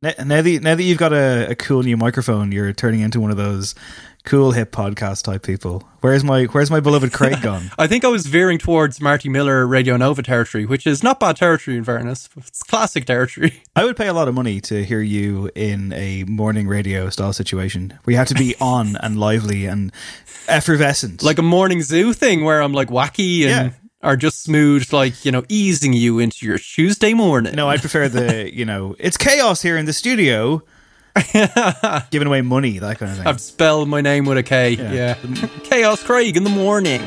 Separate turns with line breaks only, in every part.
Now, now that now that you've got a, a cool new microphone, you're turning into one of those cool hip podcast type people. Where's my Where's my beloved Craig gone?
I think I was veering towards Marty Miller Radio Nova territory, which is not bad territory in fairness. It's classic territory.
I would pay a lot of money to hear you in a morning radio style situation where you have to be on and lively and effervescent.
Like a morning zoo thing where I'm like wacky and
Yeah.
Are just smooth, like, you know, easing you into your Tuesday morning.
no, I prefer the you know it's chaos here in the studio, giving away money that kind of thing.
I've spelled my name with a K. Yeah. Chaos Craig in the morning.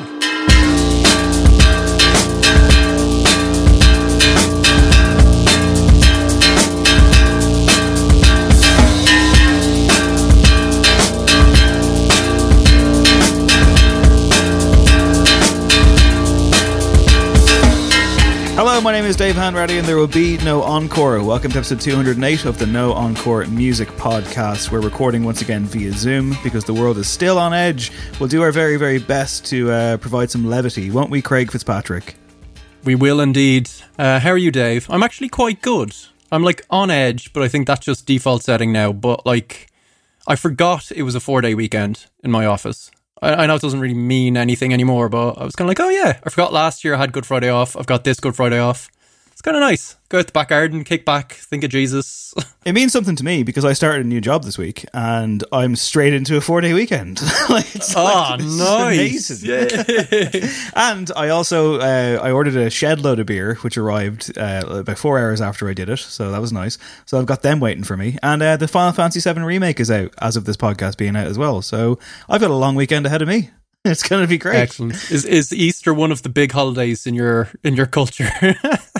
My name is Dave Hanratty, and there will be no encore. Welcome to episode 208 of the No Encore Music Podcast. We're recording once again via Zoom because the world is still on edge. We'll do our very, very best to uh, provide some levity, won't we, Craig Fitzpatrick?
We will indeed. Uh, how are you, Dave? I'm actually quite good. I'm like on edge, but I think that's just default setting now. But like, I forgot it was a four day weekend in my office. I, I know it doesn't really mean anything anymore, but I was kind of like, oh yeah, I forgot last year I had Good Friday off. I've got this Good Friday off. It's kind of nice. Go out the back garden, kick back, think of Jesus.
It means something to me because I started a new job this week and I'm straight into a four day weekend. like, it's
Oh,
like-
nice.
amazing. and I also uh, I ordered a shed load of beer, which arrived uh, about four hours after I did it, so that was nice. So I've got them waiting for me, and uh, the Final Fantasy VII remake is out as of this podcast being out as well. So I've got a long weekend ahead of me. It's going to be great.
Excellent. Is is Easter one of the big holidays in your in your culture?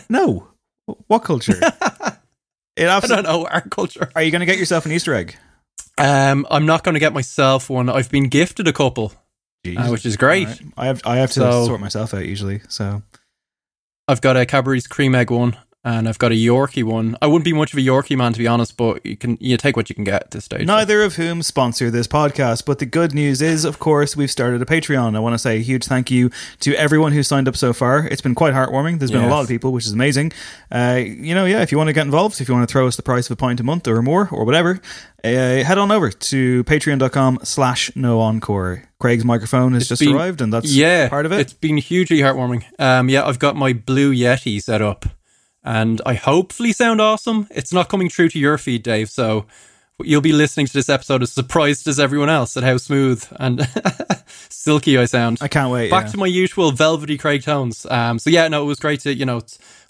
No, what culture? it
I don't know our culture.
Are you going to get yourself an Easter egg?
Um, I'm not going to get myself one. I've been gifted a couple, uh, which is great.
Right. I have I have to
So-
sort myself out usually. So
I've got a Cadbury's cream egg one, and I've got a Yorkie one. I wouldn't be much of a Yorkie man to be honest, but you can you take what you can get at this stage.
Neither of whom sponsor this podcast, but the good news is, of course, we've started a Patreon. I want to say a huge thank you to everyone who signed up so far. It's been quite heartwarming. There's been a lot of people, which is amazing. Uh, you know, yeah, if you want to get involved, if you want to throw us the price of a pint a month or more or whatever, uh, head on over to patreon.com slash no encore. Craig's microphone has
It's
just
been-
arrived, and that's
yeah,
part of it.
It's been hugely heartwarming. Um, yeah, I've got my Blue Yeti set up, and I hopefully sound awesome. It's not coming through to your feed, Dave, so you'll be listening to this episode as surprised as everyone else at how smooth and silky I sound.
I can't wait.
Back
yeah.
to my usual velvety Craig tones. Um, so yeah, no, it was great to you know.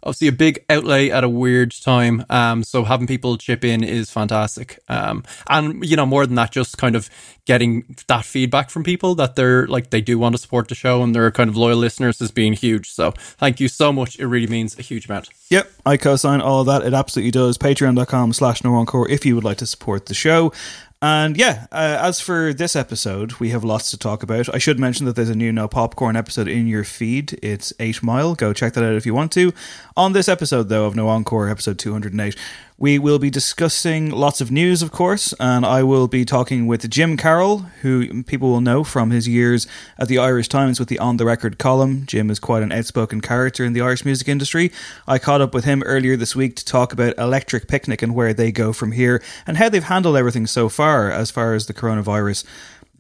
Obviously a big outlay at a weird time. Um, so having people chip in is fantastic. Um, and you know, more than that, just kind of getting that feedback from people that they're like they do want to support the show and they're kind of loyal listeners has been huge. So thank you so much. It really means a huge amount.
Yep, I co-sign all of that. It absolutely does. Patreon.com slash no encore if you would like to support the show. And yeah, uh, as for this episode, we have lots to talk about. I should mention that there's a new No Popcorn episode in your feed. It's 8 Mile. Go check that out if you want to. On this episode, though, of No Encore, episode 208, we will be discussing lots of news, of course, and I will be talking with Jim Carroll, who people will know from his years at the Irish Times with the On the Record column. Jim is quite an outspoken character in the Irish music industry. I caught up with him earlier this week to talk about Electric Picnic and where they go from here and how they've handled everything so far as far as the coronavirus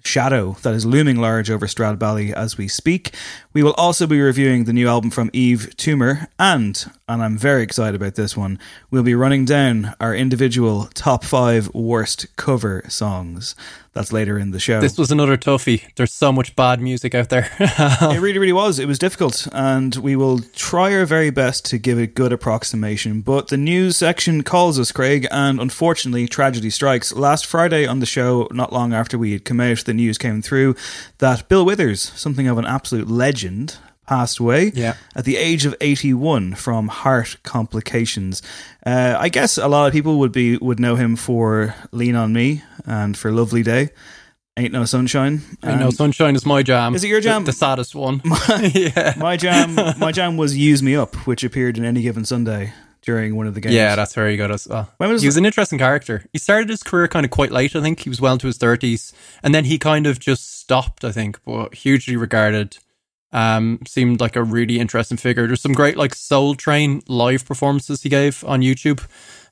shadow that is looming large over Stradbally as we speak. We will also be reviewing the new album from Eve Toomer, and, and I'm very excited about this one, we'll be running down our individual top five worst cover songs. That's later in the show.
This was another toughie. There's so much bad music out there.
it really, really was. It was difficult, and we will try our very best to give a good approximation. But the news section calls us, Craig, and unfortunately, tragedy strikes. Last Friday on the show, not long after we had come out, the news came through that Bill Withers, something of an absolute legend, passed away
yeah.
at the age of 81 from heart complications. Uh, I guess a lot of people would be would know him for Lean on Me and for Lovely Day. Ain't No Sunshine.
Ain't No Sunshine is my jam.
Is it your jam?
The, the saddest one.
My,
yeah.
my jam my jam was Use Me Up, which appeared in any given Sunday during one of the games.
Yeah, that's where he got us. Uh,
When was
he was an interesting character. He started his career kind of quite late, I think. He was well into his 30s. And then he kind of just stopped, I think, but hugely regarded. Um, seemed like a really interesting figure. There's some great like Soul Train live performances he gave on YouTube,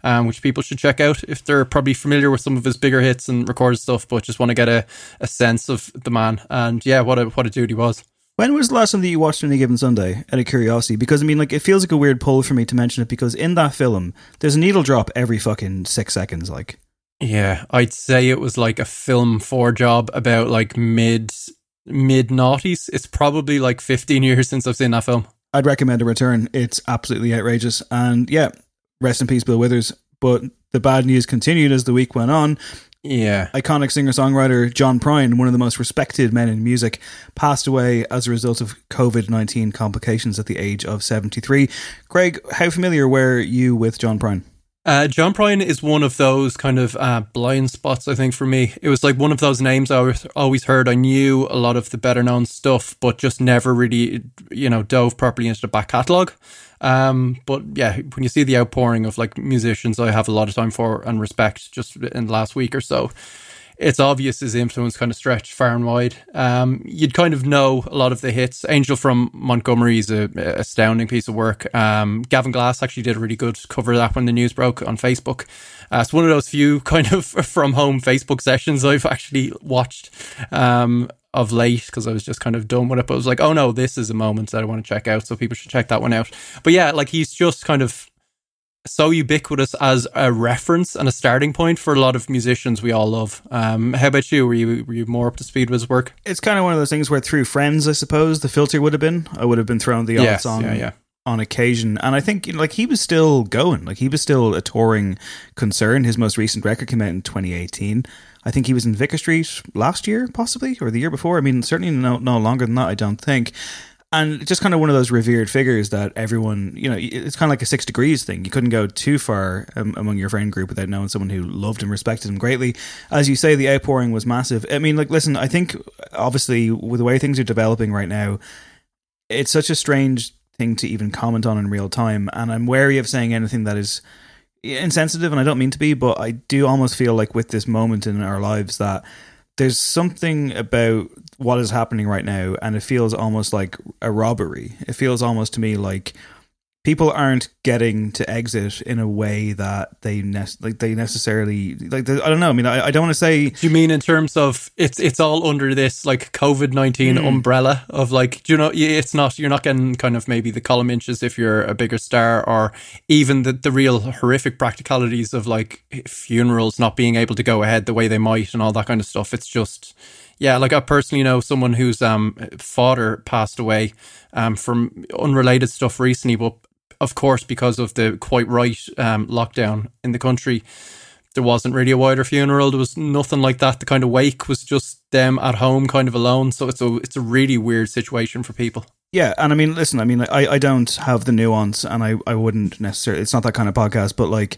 um, which people should check out if they're probably familiar with some of his bigger hits and recorded stuff, but just want to get a, a sense of the man. And yeah, what a what a dude he was.
When was the last time that you watched any given Sunday? Out of curiosity, because I mean, like, it feels like a weird pull for me to mention it because in that film, there's a needle drop every fucking six seconds. Like,
Yeah, I'd say it was like a film four job about like mid mid noughties. It's probably like 15 years since I've seen that film.
I'd recommend a return. It's absolutely outrageous. And yeah, rest in peace, Bill Withers. But the bad news continued as the week went on.
Yeah.
Iconic singer songwriter John Prine, one of the most respected men in music, passed away as a result of COVID 19 complications at the age of 73. Craig, how familiar were you with John Prine?
Uh, John Prine is one of those kind of uh, blind spots, I think, for me. It was like one of those names I always, heard. I knew a lot of the better known stuff, but just never really, you know, dove properly into the back catalogue. Um, but yeah, when you see the outpouring of like musicians I have a lot of time for and respect just in the last week or so, it's obvious his influence kind of stretched far and wide. Um, you'd kind of know a lot of the hits. Angel from Montgomery is a, a astounding piece of work. Um, Gavin Glass actually did a really good cover of that when the news broke on Facebook. Uh, it's one of those few kind of from home Facebook sessions I've actually watched um, of late because I was just kind of done with it. But I was like, oh no, this is a moment that I want to check out. So people should check that one out. But yeah, like he's just kind of so ubiquitous as a reference and a starting point for a lot of musicians we all love. Um, how about you? Were you were you more up to speed with his work?
It's kind of one of those things where through friends, I suppose, the filter would have been. I would have been thrown the odd
Yes,
song
yeah, yeah.
on occasion. And I think, you know, like, he was still going. Like, he was still a touring concern. His most recent record came out in 2018. I think he was in Vicar Street last year, possibly, or the year before. I mean, certainly no, no longer than that, I don't think. And just kind of one of those revered figures that everyone, you know, it's kind of like a six degrees thing. You couldn't go too far um, among your friend group without knowing someone who loved and respected him greatly. As you say, the outpouring was massive. I mean, like, listen, I think obviously with the way things are developing right now, it's such a strange thing to even comment on in real time. And I'm wary of saying anything that is insensitive, and I don't mean to be, but I do almost feel like with this moment in our lives that there's something about what is happening right now, and it feels almost like a robbery. It feels almost to me like people aren't getting to exit in a way that they ne- like they necessarily like. I don't know. I mean, I, I don't want to say.
Do you mean in terms of it's it's all under this like COVID nineteen
Mm.
umbrella of like do you know it's not you're not getting kind of maybe the column inches if you're a bigger star or even the the real horrific practicalities of like funerals not being able to go ahead the way they might and all that kind of stuff. It's just yeah, like I personally know someone whose um father passed away um from unrelated stuff recently, but of course, because of the quite right um, lockdown in the country, there wasn't really a wider funeral. There was nothing like that. The kind of wake was just them at home, kind of alone. So it's a it's a really weird situation for people.
Yeah, and I mean, listen, I mean, I, I don't have the nuance, and I, I wouldn't necessarily. It's not that kind of podcast, but like,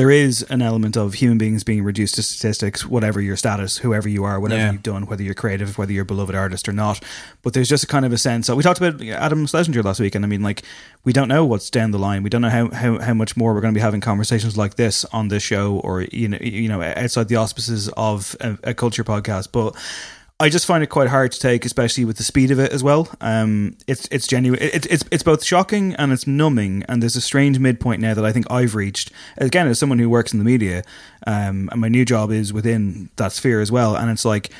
there is an element of human beings being reduced to statistics, whatever your status, whoever you are, whatever
Yeah.
you've done, whether you're creative, whether you're a beloved artist or not. But there's just a kind of a sense. we talked about Adam Schlesinger last week, and I mean, like, we don't know what's down the line. We don't know how, how, how much more we're going to be having conversations like this on this show, or you know, you know, outside the auspices of a, a culture podcast. But I just find it quite hard to take, especially with the speed of it as well. Um, it's it's genuine. It's it's it's both shocking and it's numbing. And there's a strange midpoint now that I think I've reached. Again, as someone who works in the media, um, and my new job is within that sphere as well. And it's like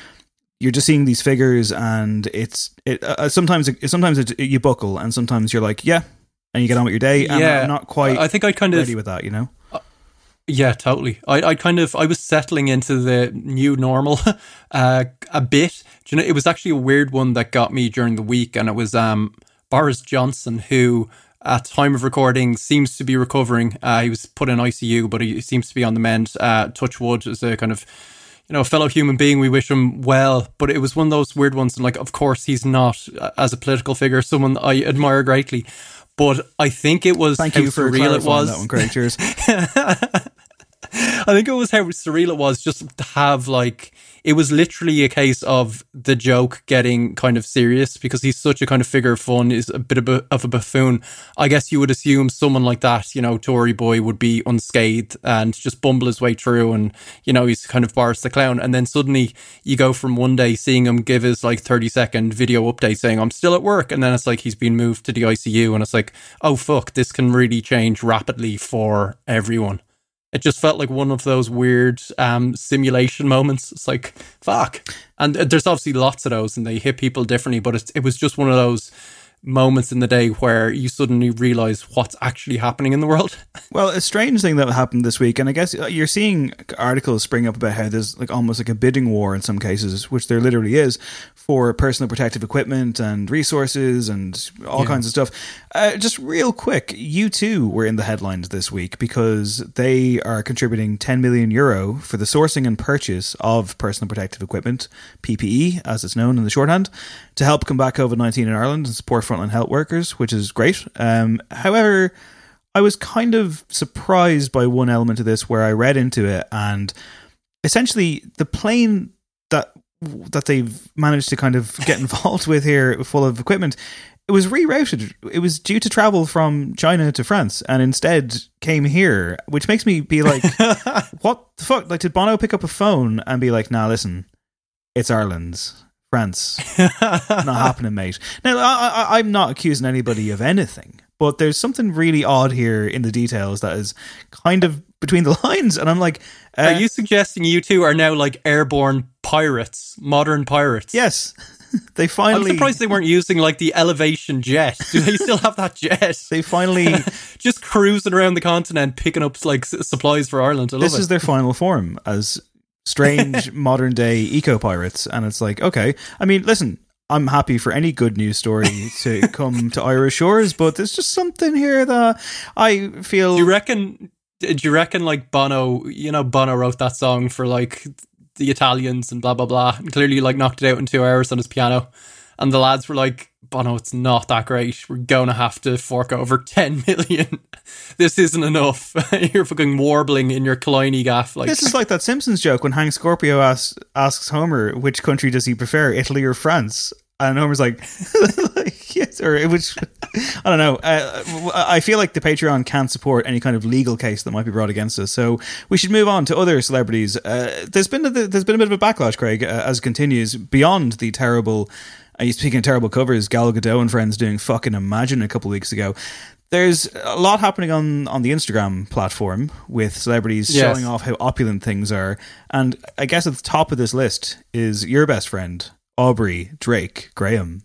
you're just seeing these figures, and it's it. Uh, sometimes it, sometimes it, you buckle, and sometimes you're like, yeah, and you get on with your day. And
Yeah.
I'm not quite.
I think I kind of-
ready with that. You know.
Yeah, totally. I, I kind of I was settling into the new normal uh, a bit. Do you know, it was actually a weird one that got me during the week, and it was um, Boris Johnson, who at time of recording seems to be recovering. Uh, he was put in ICU, but he seems to be on the mend. Uh, touch wood as a kind of you know fellow human being. We wish him well, but it was one of those weird ones. And like, of course, he's not uh, as a political figure someone I admire greatly. But I think it was
Thank
how
you for
surreal it was.
that one, Craig. Cheers.
I think it was how surreal it was just to have like it was literally a case of the joke getting kind of serious because he's such a kind of figure of fun, is a bit of a, of a buffoon. I guess you would assume someone like that, you know, Tory boy would be unscathed and just bumble his way through and, you know, he's kind of Boris the clown. And then suddenly you go from one day seeing him give his like 30 second video update saying, I'm still at work. And then it's like he's been moved to the ICU and it's like, oh fuck, this can really change rapidly for everyone it just felt like one of those weird um, simulation moments. It's like fuck, and uh, there's obviously lots of those, and they hit people differently. But it, it was just one of those moments in the day where you suddenly realize what's actually happening in the world.
Well, a strange thing that happened this week, and I guess uh, you're seeing articles spring up about how there's like almost like a bidding war in some cases, which there literally is for personal protective equipment and resources and all
Yeah.
kinds of stuff. Uh, just real quick, U2 were in the headlines this week because they are contributing 10 million euro for the sourcing and purchase of personal protective equipment, PPE, as it's known in the shorthand, to help combat COVID 19 in Ireland and support frontline health workers, which is great. Um, however, I was kind of surprised by one element of this where I read into it and essentially the plane that that they've managed to kind of get involved with here full of equipment it was rerouted. It was due to travel from China to France and instead came here which makes me be like what the fuck? Like did Bono pick up a phone and be like nah listen it's Ireland's France not happening mate now I, I, I'm not accusing anybody of anything but there's something really odd here in the details that is kind of between the lines and I'm like uh,
are you suggesting U2 are now like airborne pirates, modern pirates?
yes they finally.
I'm surprised they weren't using like the elevation jet. Do they still have that jet?
they finally
Just cruising around the continent, picking up like supplies for Ireland. I love
this
it.
is their final form as strange modern day eco pirates and it's like okay i mean listen i'm happy for any good news story to come to irish shores but there's just something here that i feel
Do you reckon? Do you reckon like Bono? You know, Bono wrote that song for like the Italians and blah blah blah, and clearly like knocked it out in two hours on his piano. And the lads were like, "Bono, it's not that great. We're gonna have to fork over ten million. this isn't enough. You're fucking warbling in your Killiney gaff. Like
this is like that simpsons joke when hank scorpio asks, asks homer which country does he prefer italy or france and Homer's like, like, yes, or which I don't know. Uh, I feel like the Patreon can't support any kind of legal case that might be brought against us. So we should move on to other celebrities. Uh, there's been a, there's been a bit of a backlash, Craig, uh, as it continues beyond the terrible. Uh, speaking of terrible covers, Gal Gadot and friends doing fucking Imagine a couple weeks ago. There's a lot happening on on the Instagram platform with celebrities
Yes.
showing off how opulent things are, and I guess at the top of this list is your best friend Aubrey Drake Graham.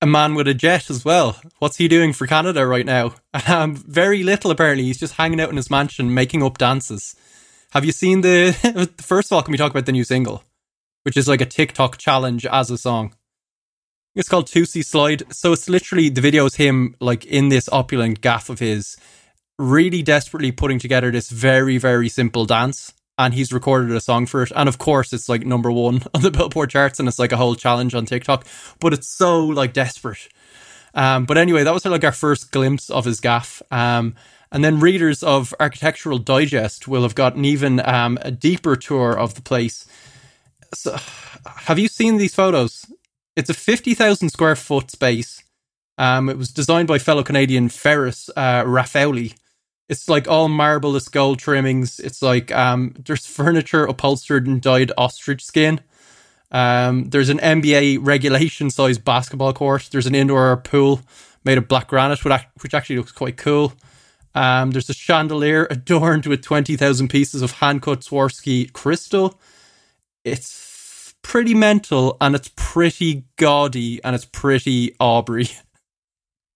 a man with a jet as well. What's he doing for Canada right now? Um, very little apparently. He's just hanging out in his mansion, making up dances. Have you seen the? First of all, can we talk about the new single, which is like a TikTok challenge as a song? It's called Tootsie Slide. So it's literally the video is him like in this opulent gaff of his, really desperately putting together this very, very simple dance. And he's recorded a song for it. And of course, it's like number one on the Billboard charts and it's like a whole challenge on TikTok. But it's so like desperate. Um, but anyway, that was like our first glimpse of his gaff. Um, and then readers of Architectural Digest will have gotten even um, a deeper tour of the place. So, have you seen these photos? It's a 50,000 square foot space. Um, it was designed by fellow Canadian Ferris uh, Rafauli. It's like all marbleless gold trimmings. It's like um, there's furniture upholstered in dyed ostrich skin. Um, there's an NBA regulation size basketball court. There's an indoor pool made of black granite, which actually looks quite cool. Um, there's a chandelier adorned with 20,000 pieces of hand cut Swarovski crystal. It's pretty mental and it's pretty gaudy and it's pretty Aubrey.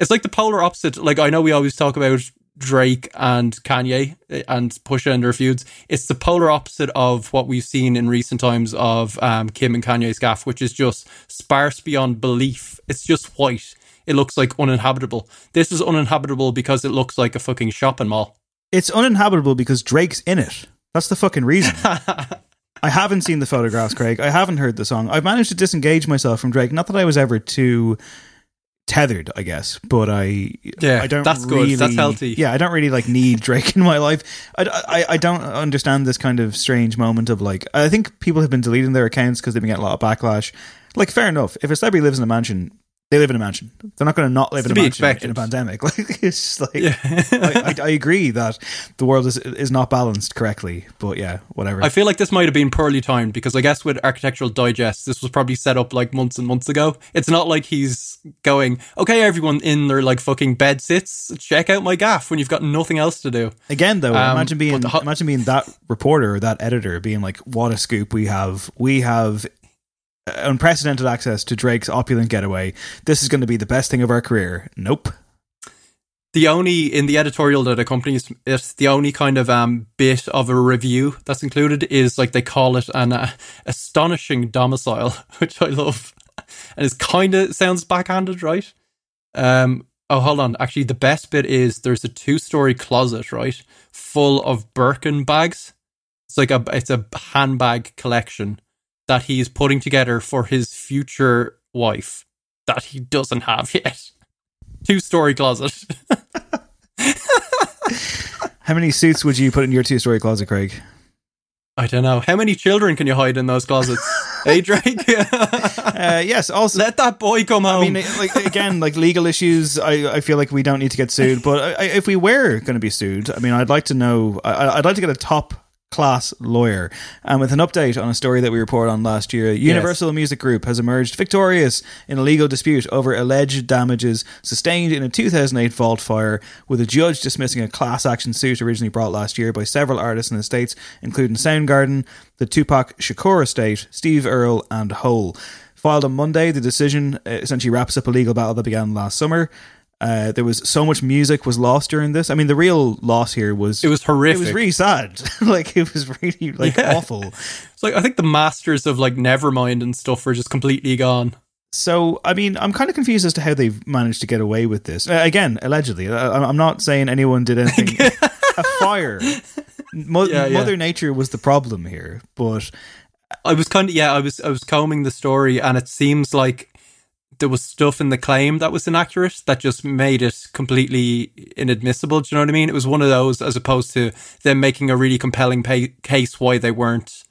It's like the polar opposite. Like, I know we always talk about Drake and Kanye and Pusha and their feuds. It's the polar opposite of what we've seen in recent times of um, Kim and Kanye's gaff, which is just sparse beyond belief. It's just white it looks like uninhabitable. This is uninhabitable because it looks like a fucking shopping mall.
It's uninhabitable because Drake's in it. That's the fucking reason. I haven't seen the photographs, Craig. I haven't heard the song. I've managed to disengage myself from Drake. Not that I was ever too tethered, I guess, but I
yeah,
I don't
that's
really,
good. That's healthy.
Yeah, I don't really like need Drake in my life. I, I, I don't understand this kind of strange moment of like I think people have been deleting their accounts because they've been getting a lot of backlash. Like, fair enough. If a celebrity lives in a mansion, they live in a mansion. They're not going to not live in a mansion expected. in a pandemic. Like it's just like yeah. I, I, I, agree that the world is is not balanced correctly, but yeah, whatever.
I feel like this might have been poorly timed because I guess with Architectural Digest, this was probably set up like months and months ago. It's not like he's going, okay, everyone in their like fucking bed sits, check out my gaff when you've got nothing else to do.
Again, though, um, imagine being the, imagine being that reporter or that editor being like, what a scoop we have. We have unprecedented access to Drake's opulent getaway. This is going to be the best thing of our career. Nope.
The only in the editorial that accompanies it, the only kind of um bit of a review that's included is like they call it an uh, astonishing domicile, which I love, and it's kind of sounds backhanded, right? Um. Oh, hold on. Actually, the best bit is there's a two story closet, right, full of Birkin bags. It's like a it's a handbag collection that he's putting together for his future wife that he doesn't have yet. Two story closet.
How many suits would you put in your two story closet, Craig?
I don't know. How many children can you hide in those closets? hey, Drake.
uh, yes. Also,
let that boy come home.
I mean, like again, like legal issues. I, I feel like we don't need to get sued, but I, if we were going to be sued, I mean, I'd like to know. I, I'd like to get a top class lawyer. And with an update on a story that we reported on last year, Universal yes. Music Group has emerged victorious in a legal dispute over alleged damages sustained in a 2008 vault fire, with a judge dismissing a class action suit originally brought last year by several artists in the States, including Soundgarden, the Tupac Shakur estate, Steve Earle, and Hole. Filed on Monday, the decision uh, essentially wraps up a legal battle that began last summer. Uh, there was so much music was lost during this. I mean, the real loss here was
it was horrific.
It was really sad. like it was really like yeah. awful.
It's like I think the masters of like Nevermind and stuff were just completely gone.
So, I mean, I'm kind of confused as to how they've managed to get away with this. Uh, again, allegedly, I, am not saying anyone did anything. a fire, Mo- yeah, yeah. Mother Nature was the problem here, but
I was kind of yeah. I was I was combing the story, and it seems like there was stuff in the claim that was inaccurate that just made it completely inadmissible. Do you know what I mean? It was one of those as opposed to them making a really compelling pay- case why they weren't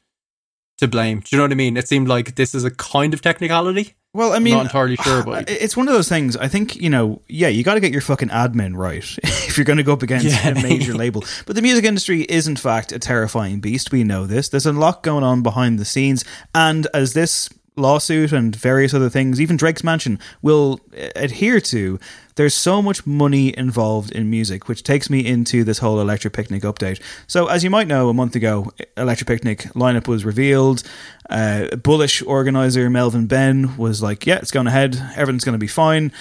to blame. Do you know what I mean? It seemed like this is a kind of technicality.
Well, I mean,
I'm not entirely sure, but
it's one of those things. I think you know, yeah, you got to get your fucking admin right if you're going to go up against yeah. a major label. But the music industry is, in fact, a terrifying beast. We know this. There's a lot going on behind the scenes, and as this lawsuit and various other things, even Drake's mansion will adhere to. There's so much money involved in music, which takes me into this whole Electric Picnic update. So, as you might know, a month ago, Electric Picnic lineup was revealed. Uh, bullish organizer Melvin Benn was like, "Yeah, it's going ahead. Everything's going to be fine."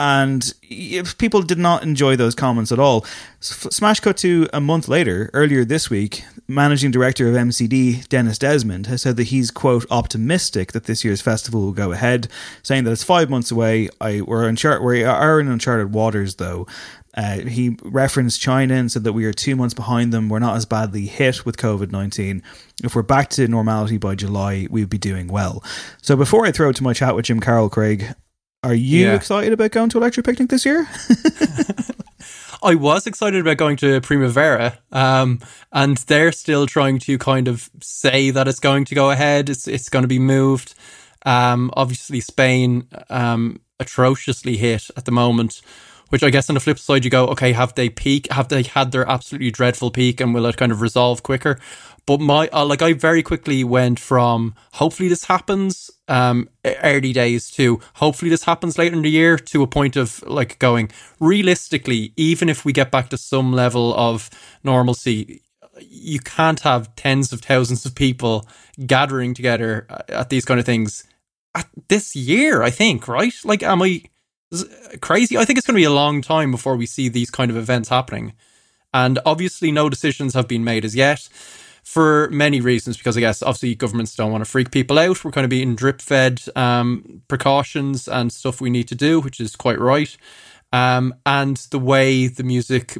And if people did not enjoy those comments at all. Smash cut to a month later, earlier this week, managing director of MCD, Dennis Desmond, has said that he's, quote, optimistic that this year's festival will go ahead, saying that it's five months away. I, we're, we are in uncharted waters, though. Uh, he referenced China and said that we are two months behind them. We're not as badly hit with COVID 19. If we're back to normality by July, we'd be doing well. So before I throw to my chat with Jim Carroll, Craig, are you yeah. excited about going to Electric Picnic this year?
I was excited about going to Primavera, um, and they're still trying to kind of say that it's going to go ahead. It's it's going to be moved. Um, obviously, Spain um, atrociously hit at the moment. Which I guess on the flip side, you go, okay, have they peak? Have they had their absolutely dreadful peak, and will it kind of resolve quicker? But my uh, like I very quickly went from hopefully this happens um early days to hopefully this happens later in the year to a point of like going realistically even if we get back to some level of normalcy you can't have tens of thousands of people gathering together at these kind of things this year I think right like am I crazy I think it's going to be a long time before we see these kind of events happening and obviously no decisions have been made as yet for many reasons, because I guess obviously governments don't want to freak people out. We're kind of being drip fed um, precautions and stuff we need to do, which is quite right. Um, and the way the music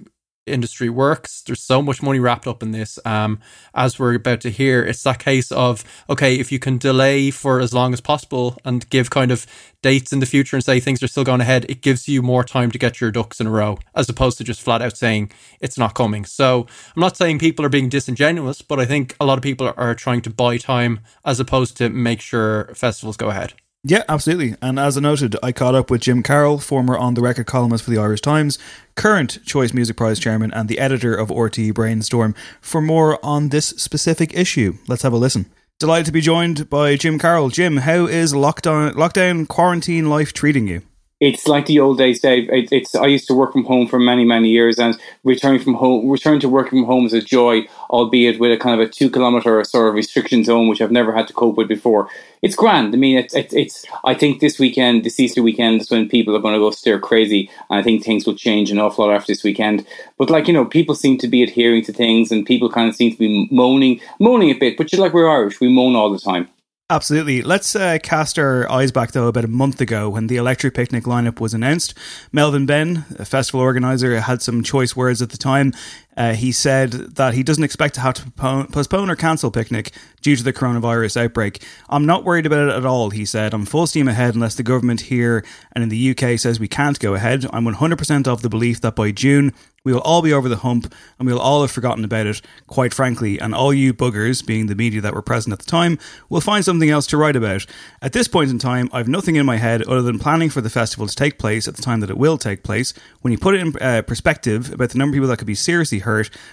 industry works. There's so much money wrapped up in this. Um, as we're about to hear, it's that case of okay, if you can delay for as long as possible and give kind of dates in the future and say things are still going ahead, it gives you more time to get your ducks in a row, as opposed to just flat out saying it's not coming. So I'm not saying people are being disingenuous, but I think a lot of people are trying to buy time as opposed to make sure festivals go ahead.
Yeah, absolutely. And as I noted, I caught up with Jim Carroll, former on the record columnist for the Irish Times, current Choice Music Prize chairman, and the editor of RTE Brainstorm, for more on this specific issue. Let's have a listen. Delighted to be joined by Jim Carroll. Jim, how is lockdown, lockdown quarantine life treating you?
It's like the old days, Dave. It, it's I used to work from home for many, many years, and returning from home, returning to working from home is a joy, albeit with a kind of a two kilometer sort of restriction zone, which I've never had to cope with before. It's grand. I mean, it's it's. it's I think this weekend, this Easter weekend, is when people are going to go stir crazy, and I think things will change an awful lot after this weekend. But like you know, people seem to be adhering to things, and people kind of seem to be moaning, moaning a bit. But just like we're Irish, we moan all the time.
Absolutely. Let's uh, cast our eyes back, though, about a month ago when the Electric Picnic lineup was announced. Melvin Benn, a festival organizer, had some choice words at the time. Uh, he said that he doesn't expect to have to postpone or cancel Picnic due to the coronavirus outbreak. I'm not worried about it at all, he said. I'm full steam ahead unless the government here and in the UK says we can't go ahead. I'm 100% of the belief that by June we will all be over the hump and we'll all have forgotten about it, quite frankly, and all you buggers, being the media that were present at the time, will find something else to write about. At this point in time, I've nothing in my head other than planning for the festival to take place at the time that it will take place. When you put it in uh, perspective about the number of people that could be seriously hurt,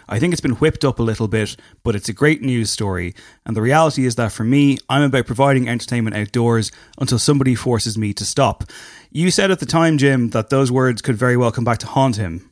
I think it's been whipped up a little bit, but it's a great news story. And the reality is that for me, I'm about providing entertainment outdoors until somebody forces me to stop. You said at the time, Jim, that those words could very well come back to haunt him.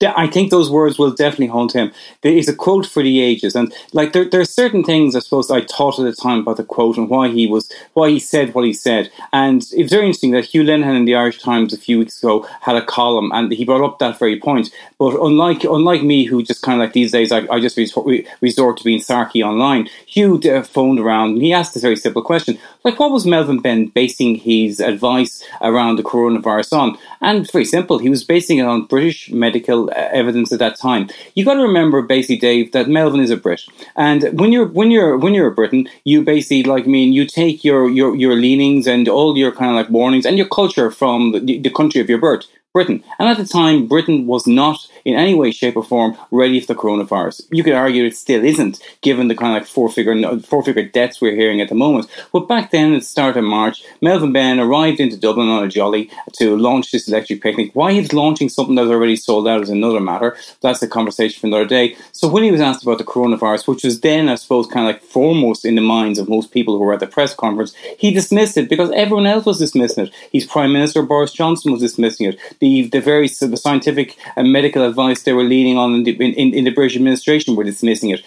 I think those words will definitely haunt him. It's a quote for the ages, and like there, there are certain things I suppose I thought at the time about the quote and why he was, why he said what he said. And it's very interesting that Hugh Linehan in the Irish Times a few weeks ago had a column, and he brought up that very point. But unlike unlike me, who just kind of like these days, I, I just resort to being sarky online. Hugh uh, phoned around and he asked a very simple question: like, what was Melvin Benn basing his advice around the coronavirus on? And very simple, he was basing it on British medical Uh, evidence at that time. You got to remember, basically, Dave, that Melvin is a Brit, and when you're when you're when you're a Briton, you basically like I mean, you take your your your leanings and all your kind of like warnings and your culture from the, the country of your birth. Britain. And at the time, Britain was not in any way, shape, or form ready for the coronavirus. You could argue it still isn't, given the kind of like four figure four figure deaths we're hearing at the moment. But back then, at the start of March, Melvin Benn arrived into Dublin on a jolly to launch this electric picnic. Why he's launching something that's already sold out is another matter. That's a conversation for another day. So when he was asked about the coronavirus, which was then, I suppose, kind of like foremost in the minds of most people who were at the press conference, he dismissed it because everyone else was dismissing it. His Prime Minister Boris Johnson was dismissing it. The the very the scientific and medical advice they were leaning on in the, in, in the British administration were dismissing it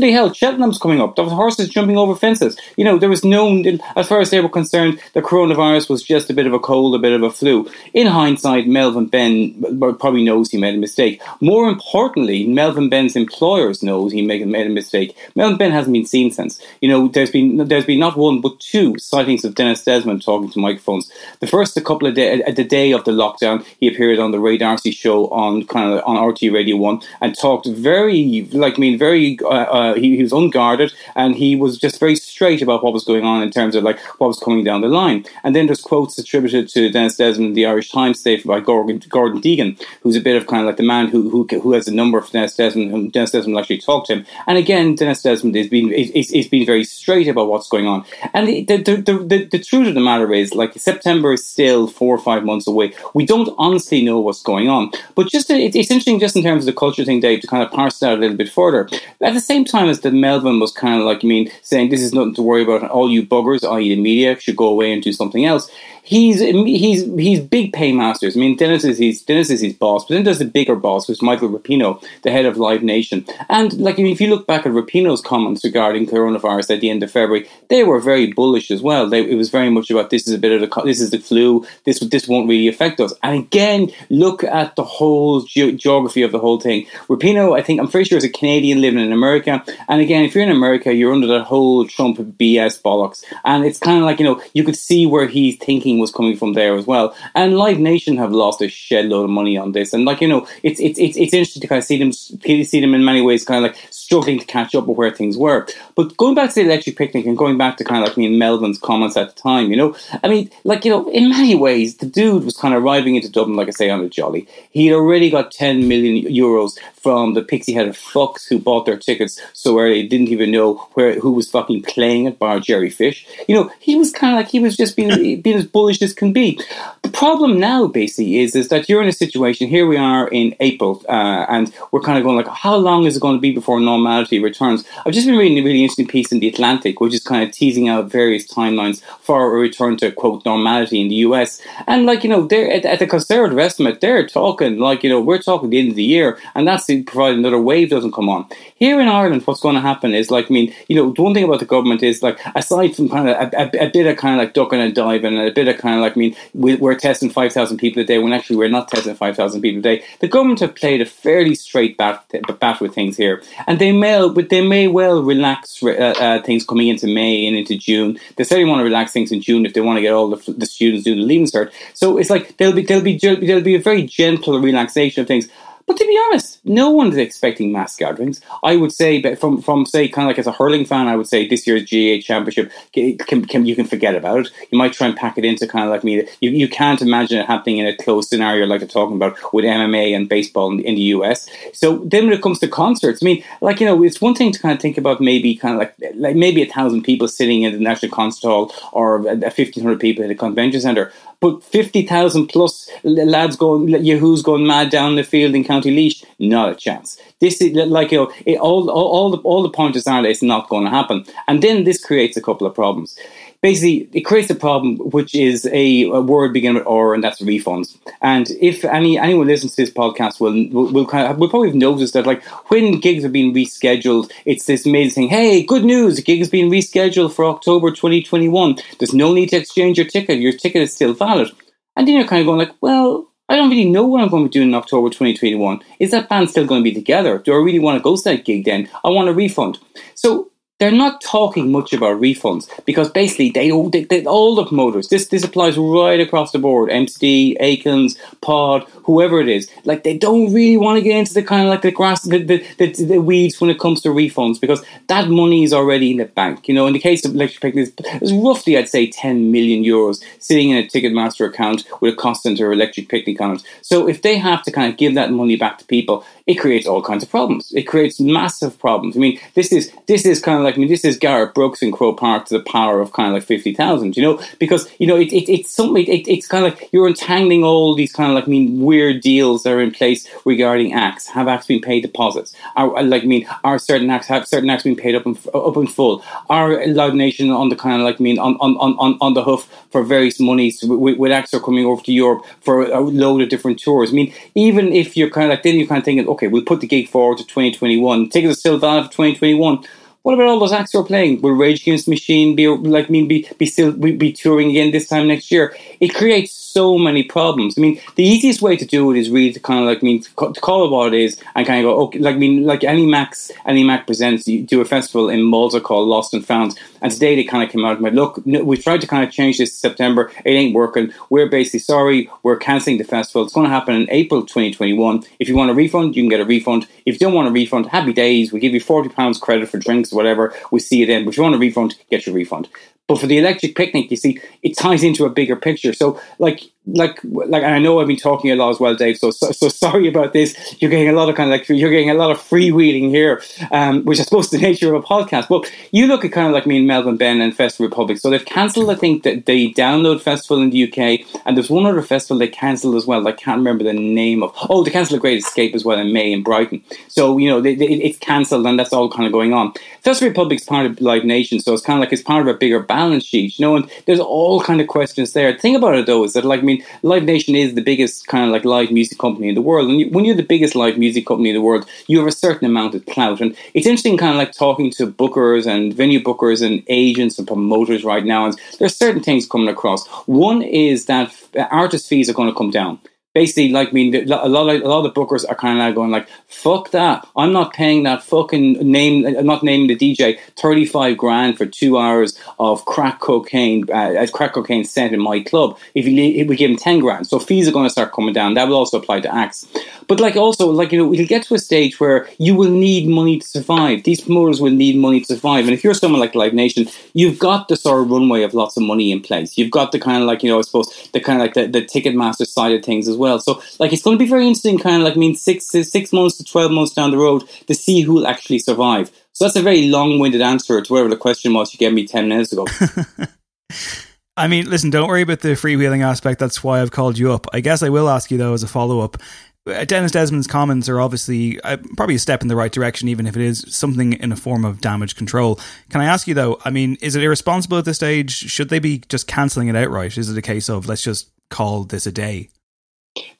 bloody hell, Cheltenham's coming up. There was horses jumping over fences. You know, there was no, as far as they were concerned, the coronavirus was just a bit of a cold, a bit of a flu. In hindsight, Melvin Benn uh, probably knows he made a mistake. More importantly, Melvin Benn's employers knows he made, made a mistake. Melvin Benn hasn't been seen since. You know, there's been there's been not one but two sightings of Dennis Desmond talking to microphones. The first, a couple of days, at uh, the day of the lockdown, he appeared on the Ray D'Arcy show on kind of on RTE Radio One and talked very, like, I mean, very. Uh, uh uh, he, he was unguarded and he was just very straight about what was going on in terms of like what was coming down the line. And then there's quotes attributed to Dennis Desmond the Irish Times statement by Gordon, Gordon Deegan, who's a bit of kind of like the man who who, who has a number of Dennis Desmond, Dennis Desmond actually talked to him. And again, Dennis Desmond is being is, is being very straight about what's going on. And the the, the, the, the truth of the matter is, like September is still four or five months away. We don't honestly know what's going on. But just to, it's interesting, just in terms of the culture thing, Dave, to kind of parse that a little bit further. At the same time as that Melvin was kind of like, I mean, saying this is nothing to worry about, all you buggers, i.e., the media, should go away and do something else he's he's he's big paymasters. I mean, Dennis is his Dennis is his boss, but then there's the bigger boss, who's Michael Rapino, the head of Live Nation. And like, I mean, if you look back at Rapino's comments regarding coronavirus at the end of February, they were very bullish as well. They, it was very much about this is a bit of the this is the flu. This this won't really affect us. And again, look at the whole ge- geography of the whole thing. Rapino, I think I'm pretty sure is a Canadian living in America. And again, if you're in America, you're under that whole Trump BS bollocks. And it's kind of like you know you could see where he's thinking was coming from there as well. And Live Nation have lost a shed load of money on this. And like you know, it's it's it's, it's interesting to kind of see them see them in many ways kind of like struggling to catch up with where things were. But going back to the electric picnic and going back to kind of like me and Melvin's comments at the time, you know, I mean, like you know, in many ways, the dude was kind of arriving into Dublin, like I say, on a jolly. He'd already got ten million euros from the pixie headed fucks who bought their tickets so early, didn't even know where who was fucking playing at bar Jerry Fish. You know, he was kind of like he was just being being as bullish as can be. The problem now, basically, is is that you're in a situation. Here we are in April, uh, and we're kind of going like, how long is it going to be before normality returns? I've just been reading a interesting piece in the Atlantic, which is kind of teasing out various timelines for a return to quote normality in the US. And like you know, they're at, at the conservative estimate, they're talking like you know, we're talking the end of the year, and that's provided another wave doesn't come on. Here in Ireland, what's going to happen is like, I mean, you know, one thing about the government is like, aside from kind of a, a, a bit of kind of like ducking and diving and a bit of kind of like, I mean, we, are testing 5,000 people a day when actually we're not testing 5,000 people a day. The government have played a fairly straight bat, bat with things here. And they may, they may well relax uh, uh, things coming into May and into June. They certainly want to relax things in June if they want to get all the, the students doing the leaving cert. So it's like there'll be, there'll be, there'll be a very gentle relaxation of things. But to be honest, no one's expecting mass gatherings. I would say, but from from say kind of like as a hurling fan, I would say this year's GAA Championship can, can, you can forget about it. You might try and pack it into kind of like me. You, you can't imagine it happening in a closed scenario like they're talking about with MMA and baseball in, in, the US. So then when it comes to concerts, I mean, like you know, it's one thing to kind of think about maybe kind of like like maybe a thousand people sitting in the National Concert Hall or fifteen hundred people in the convention center but 50,000 plus lads going, Yahoos going mad down the field in County Laois, not a chance. This is like, you know, it, all, all, all, the, all the pointers are that it's not going to happen. And then this creates a couple of problems basically it creates a problem which is a, a, word beginning with R, and that's refunds and if any anyone listens to this podcast will will, kind of will probably have noticed that like when gigs are being rescheduled it's this amazing thing hey good news the gig has been rescheduled for october 2021 there's no need to exchange your ticket your ticket is still valid and then you're kind of going like well I don't really know what I'm going to be doing in October 2021. Is that band still going to be together? Do I really want to go to that gig then? I want a refund. So they're not talking much about refunds because basically they, they, they all the promoters. This this applies right across the board. MCD, Aikens, Pod, whoever it is. Like they don't really want to get into the kind of like the grass, the, the, the, the weeds when it comes to refunds because that money is already in the bank. You know, in the case of Electric Picnic, there's roughly I'd say 10 million euros sitting in a Ticketmaster account with a cost center Electric Picnic on it. So if they have to kind of give that money back to people, it creates all kinds of problems. It creates massive problems. I mean, this is this is kind of like I mean, this is Gareth Brooks in Croke Park to the power of kind of like fifty thousand. You know, because you know it, it it's something. It, it's kind of like you're entangling all these kind of like I mean weird deals are in place regarding acts. Have acts been paid deposits? Are uh, like I mean, are certain acts have certain acts been paid up in, up in full? Are Live Nation on the kind of like I mean on on on on the hoof for various monies with, with acts are coming over to Europe for a load of different tours? I mean, even if you're kind of like then you're kind of thinking okay, we'll put the gig forward to 2021. Tickets are still valid for 2021. What about all those acts who are playing? Will Rage Against Machine be like mean be be still be, be touring again this time next year? It creates so many problems. I mean, the easiest way to do it is really to kind of like I mean to call it what it is and kind of go okay. Like I mean, like Annie Mac's Annie Mac presents you do a festival in Malta called Lost and Found, and today they kind of came out and went, look, we tried to kind of change this September. It ain't working. We're basically sorry. We're cancelling the festival. It's going to happen in April 2021. If you want a refund, you can get a refund. If you don't want a refund, happy days. We give you forty pounds credit for drinks whatever. We see it in. But if you want a refund, get your refund. But for the electric picnic, you see, it ties into a bigger picture. So, like, like, like, I know I've been talking a lot as well, Dave. So, so, so sorry about this. You're getting a lot of kind of like you're getting a lot of freewheeling here, um, which I suppose the nature of a podcast. But you look at kind of like me and Melvin Benn and Festival Republic. So they've cancelled, I think, that the Download Festival in the UK, and there's one other festival they cancelled as well. I can't remember the name of. Oh, they cancelled Great Escape as well in May in Brighton. So you know, they, they, it's cancelled, and that's all kind of going on. Festival Republic's part of Live Nation, so it's kind of like it's part of a bigger balance sheet, you know. And there's all kind of questions there. The thing about it though is that, like, I mean, Live Nation is the biggest kind of like live music company in the world, and you, when you're the biggest live music company in the world, you have a certain amount of clout. And it's interesting, kind of like talking to bookers and venue bookers and agents and promoters right now. And there's certain things coming across. One is that uh, artist fees are going to come down basically like I mean a lot of a lot of the bookers are kind of now going like fuck that. I'm not paying that fucking name I'm not naming the DJ 35 grand for two hours of crack cocaine uh, crack cocaine sent in my club. If you if we give him 10 grand. So fees are going to start coming down. That will also apply to acts. But like also like you know we'll get to a stage where you will need money to survive. These promoters will need money to survive. And if you're someone like Live Nation you've got the sort of runway of lots of money in place. You've got the kind of like you know I suppose the kind of like the, the Ticketmaster side of things as well well. So like it's going to be very interesting, kind of like I mean six six months to twelve months down the road to see who will actually survive. So that's a very long-winded answer to whatever the question was you gave me ten minutes ago.
I mean, listen, don't worry about the freewheeling aspect. That's why I've called you up. I guess I will ask you though as a follow up. Uh, Denis Desmond's comments are obviously uh, probably a step in the right direction, even if it is something in a form of damage control. Can I ask you though? I mean, is it irresponsible at this stage? Should they be just cancelling it outright? Is it a case of let's just call this a day?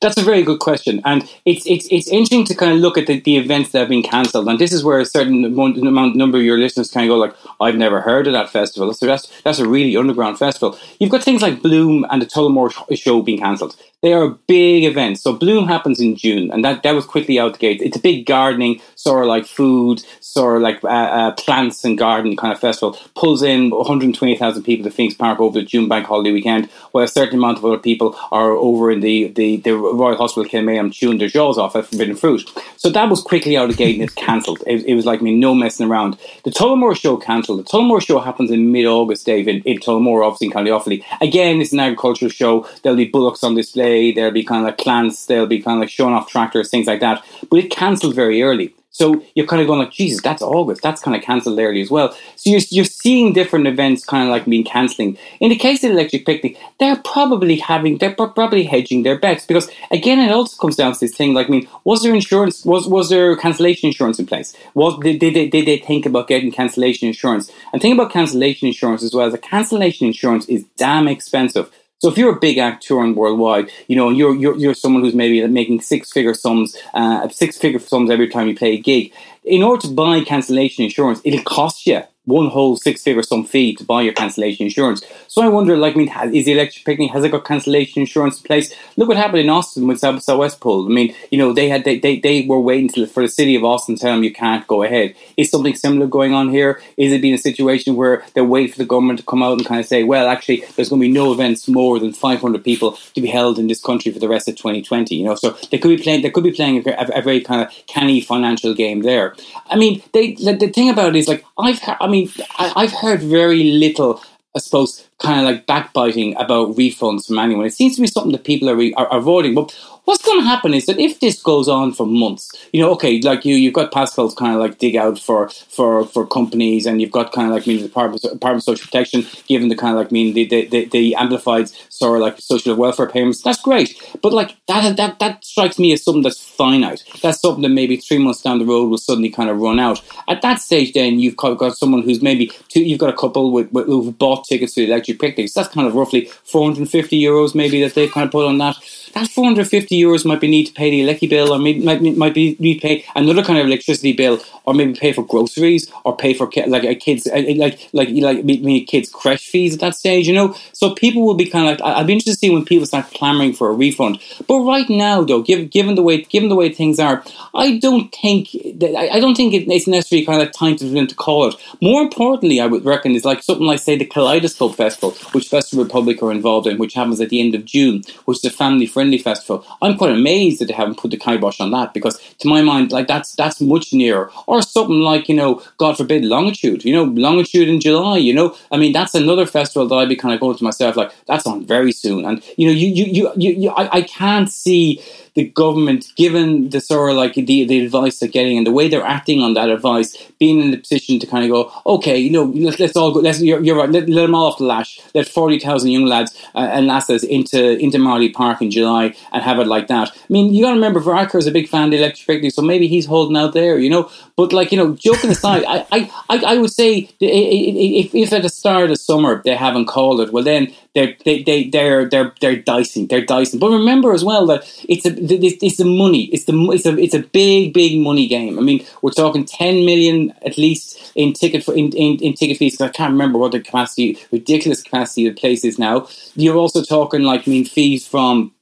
That's a very good question, and it's it's it's interesting to kind of look at the, the events that have been cancelled, and this is where a certain amount number of your listeners kind of go like, "I've never heard of that festival." So that's that's a really underground festival. You've got things like Bloom and the Tullamore show being cancelled. They are big events. So Bloom happens in June, and that, that was quickly out the gate. It's a big gardening, sort of like food, sort of like uh, uh, plants and garden kind of festival. Pulls in 120,000 people to Phoenix Park over the June bank holiday weekend, while a certain amount of other people are over in the, the, the Royal Hospital Kilmainham chewing their jaws off at Forbidden Fruit. So that was quickly out the gate and it's cancelled. It, it, was like, I mean, no messing around. The Tullamore show cancelled. The Tullamore show happens in mid August, Dave, in, in Tullamore, obviously in County Offaly. Again, it's an agricultural show. There'll be bullocks on display there'll be kind of like clans, there'll be kind of like showing off tractors, things like that. But it cancelled very early. So you're kind of going like, Jesus, that's August. That's kind of cancelled early as well. So you're, you're seeing different events kind of like being cancelling. In the case of the Electric Picnic, they're probably having, they're probably hedging their bets because again, it also comes down to this thing like, I mean, was there insurance, was was there cancellation insurance in place? Was did, did, did they think about getting cancellation insurance? And think about cancellation insurance as well. As a cancellation insurance is damn expensive. So if you're a big act touring worldwide, you know, you're you're, you're someone who's maybe making six figure sums, uh, six figure sums every time you play a gig. In order to buy cancellation insurance, it'll cost you one whole six figure sum fee to buy your cancellation insurance. So I wonder, like, I mean, is the electric picnic has it got cancellation insurance in place? Look what happened in Austin with South Southwest Pull. I mean, you know, they had they, they, they were waiting for the city of Austin to tell them you can't go ahead. Is something similar going on here? Is it being a situation where they're waiting for the government to come out and kind of say, well, actually, there's going to be no events more than 500 people to be held in this country for the rest of 2020? You know, so they could be playing they could be playing a, a, a very kind of canny financial game there. I mean, they the, the thing about it is like I've I mean I, I've heard very little I suppose, kind of like backbiting about refunds from anyone. It seems to be something that people are, re- are avoiding. But what's going to happen is that if this goes on for months, you know, okay, like you, you've got Paschal's kind of like dig out for for for companies, and you've got kind of like mean the Department, Department of Social Protection given the kind of like mean the the, the, the amplified sort of like social welfare payments. That's great, but like that that that strikes me as something that's finite. That's something that maybe three months down the road will suddenly kind of run out. At that stage, then you've got, someone who's maybe two, you've got a couple with, with, who've bought tickets to the electric picnics. That's kind of roughly 450 euros maybe that they've kind of put on that. That 450 euros might be need to pay the electric bill or maybe might, might be need to pay another kind of electricity bill or maybe pay for groceries or pay for like a kids like like like me kids crash fees at that stage you know so people will be kind of like I'd be interested to see when people start clamoring for a refund but right now though given given the way given the way things are I don't think that, I don't think it's necessarily kind of time for them to call it. More importantly I would reckon is like something like say the Kaleidoscope Festival which Festival Republic are involved in which happens at the end of June which is a family friendly festival. I'm quite amazed that they haven't put the kibosh on that because to my mind like that's that's much nearer. Or something like you know God forbid Longitude. You know Longitude in July you know? I mean that's another festival that I'd be kind of going to myself like that's on very soon. And you know you you you, you, you I, I can't see the government, given the sort of like the, the advice they're getting and the way they're acting on that advice, being in the position to kind of go, okay, you know, let's, let's all go, let's, you're, you're right, let, let them all off the lash, let 40,000 young lads uh, and lasses into, into Marlay Park in July and have it like that. I mean, you got to remember, Varadkar is a big fan of the electric so maybe he's holding out there, you know, but like, you know, joking aside, I, I, I would say if, if at the start of summer they haven't called it, well then they're, they, they, they're, they're, they're dicing, they're dicing. But remember as well that it's a, it's the money. It's the it's a it's a big big money game. I mean, we're talking ten million at least in ticket for, in, in, in ticket fees. I can't remember what the capacity, ridiculous capacity of the place is now. You're also talking like I mean fees from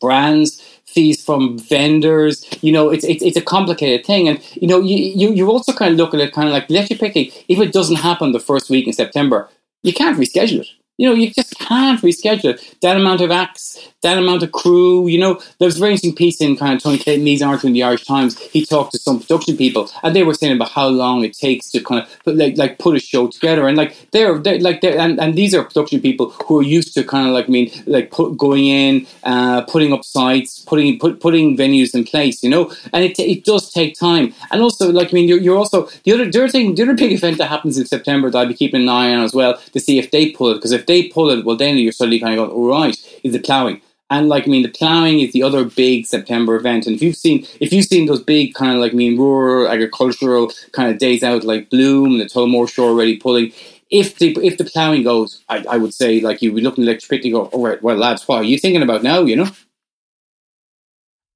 brands, fees from vendors. You know, it's it's, it's a complicated thing, and you know you, you you also kind of look at it kind of like let you picking. If it doesn't happen the first week in September, you can't reschedule it. You know, you just can't reschedule it. That amount of acts, that amount of crew. You know, there was a very interesting piece in kind of Tony Clayton Lea's article in the Irish Times. He talked to some production people, and they were saying about how long it takes to kind of put, like like put a show together. And like they're, they're like they're, and, and these are production people who are used to kind of like I mean like put, going in, uh, putting up sites, putting put, putting venues in place. You know, and it, it does take time. And also, like I mean, you're, you're also the other the other thing, the other big event that happens in September that I'll be keeping an eye on as well to see if they pull it because if they pull it, well, then you're suddenly kind of going, all right, is the ploughing. And like I mean, the ploughing is the other big September event. And if you've seen, if you've seen those big kind of like I mean rural agricultural kind of days out like Bloom, and the Tullamore Show already pulling. If the if the ploughing goes, I, I would say like you'd be looking at electricity. Go, all right, well, lads, what are you thinking about now? You know.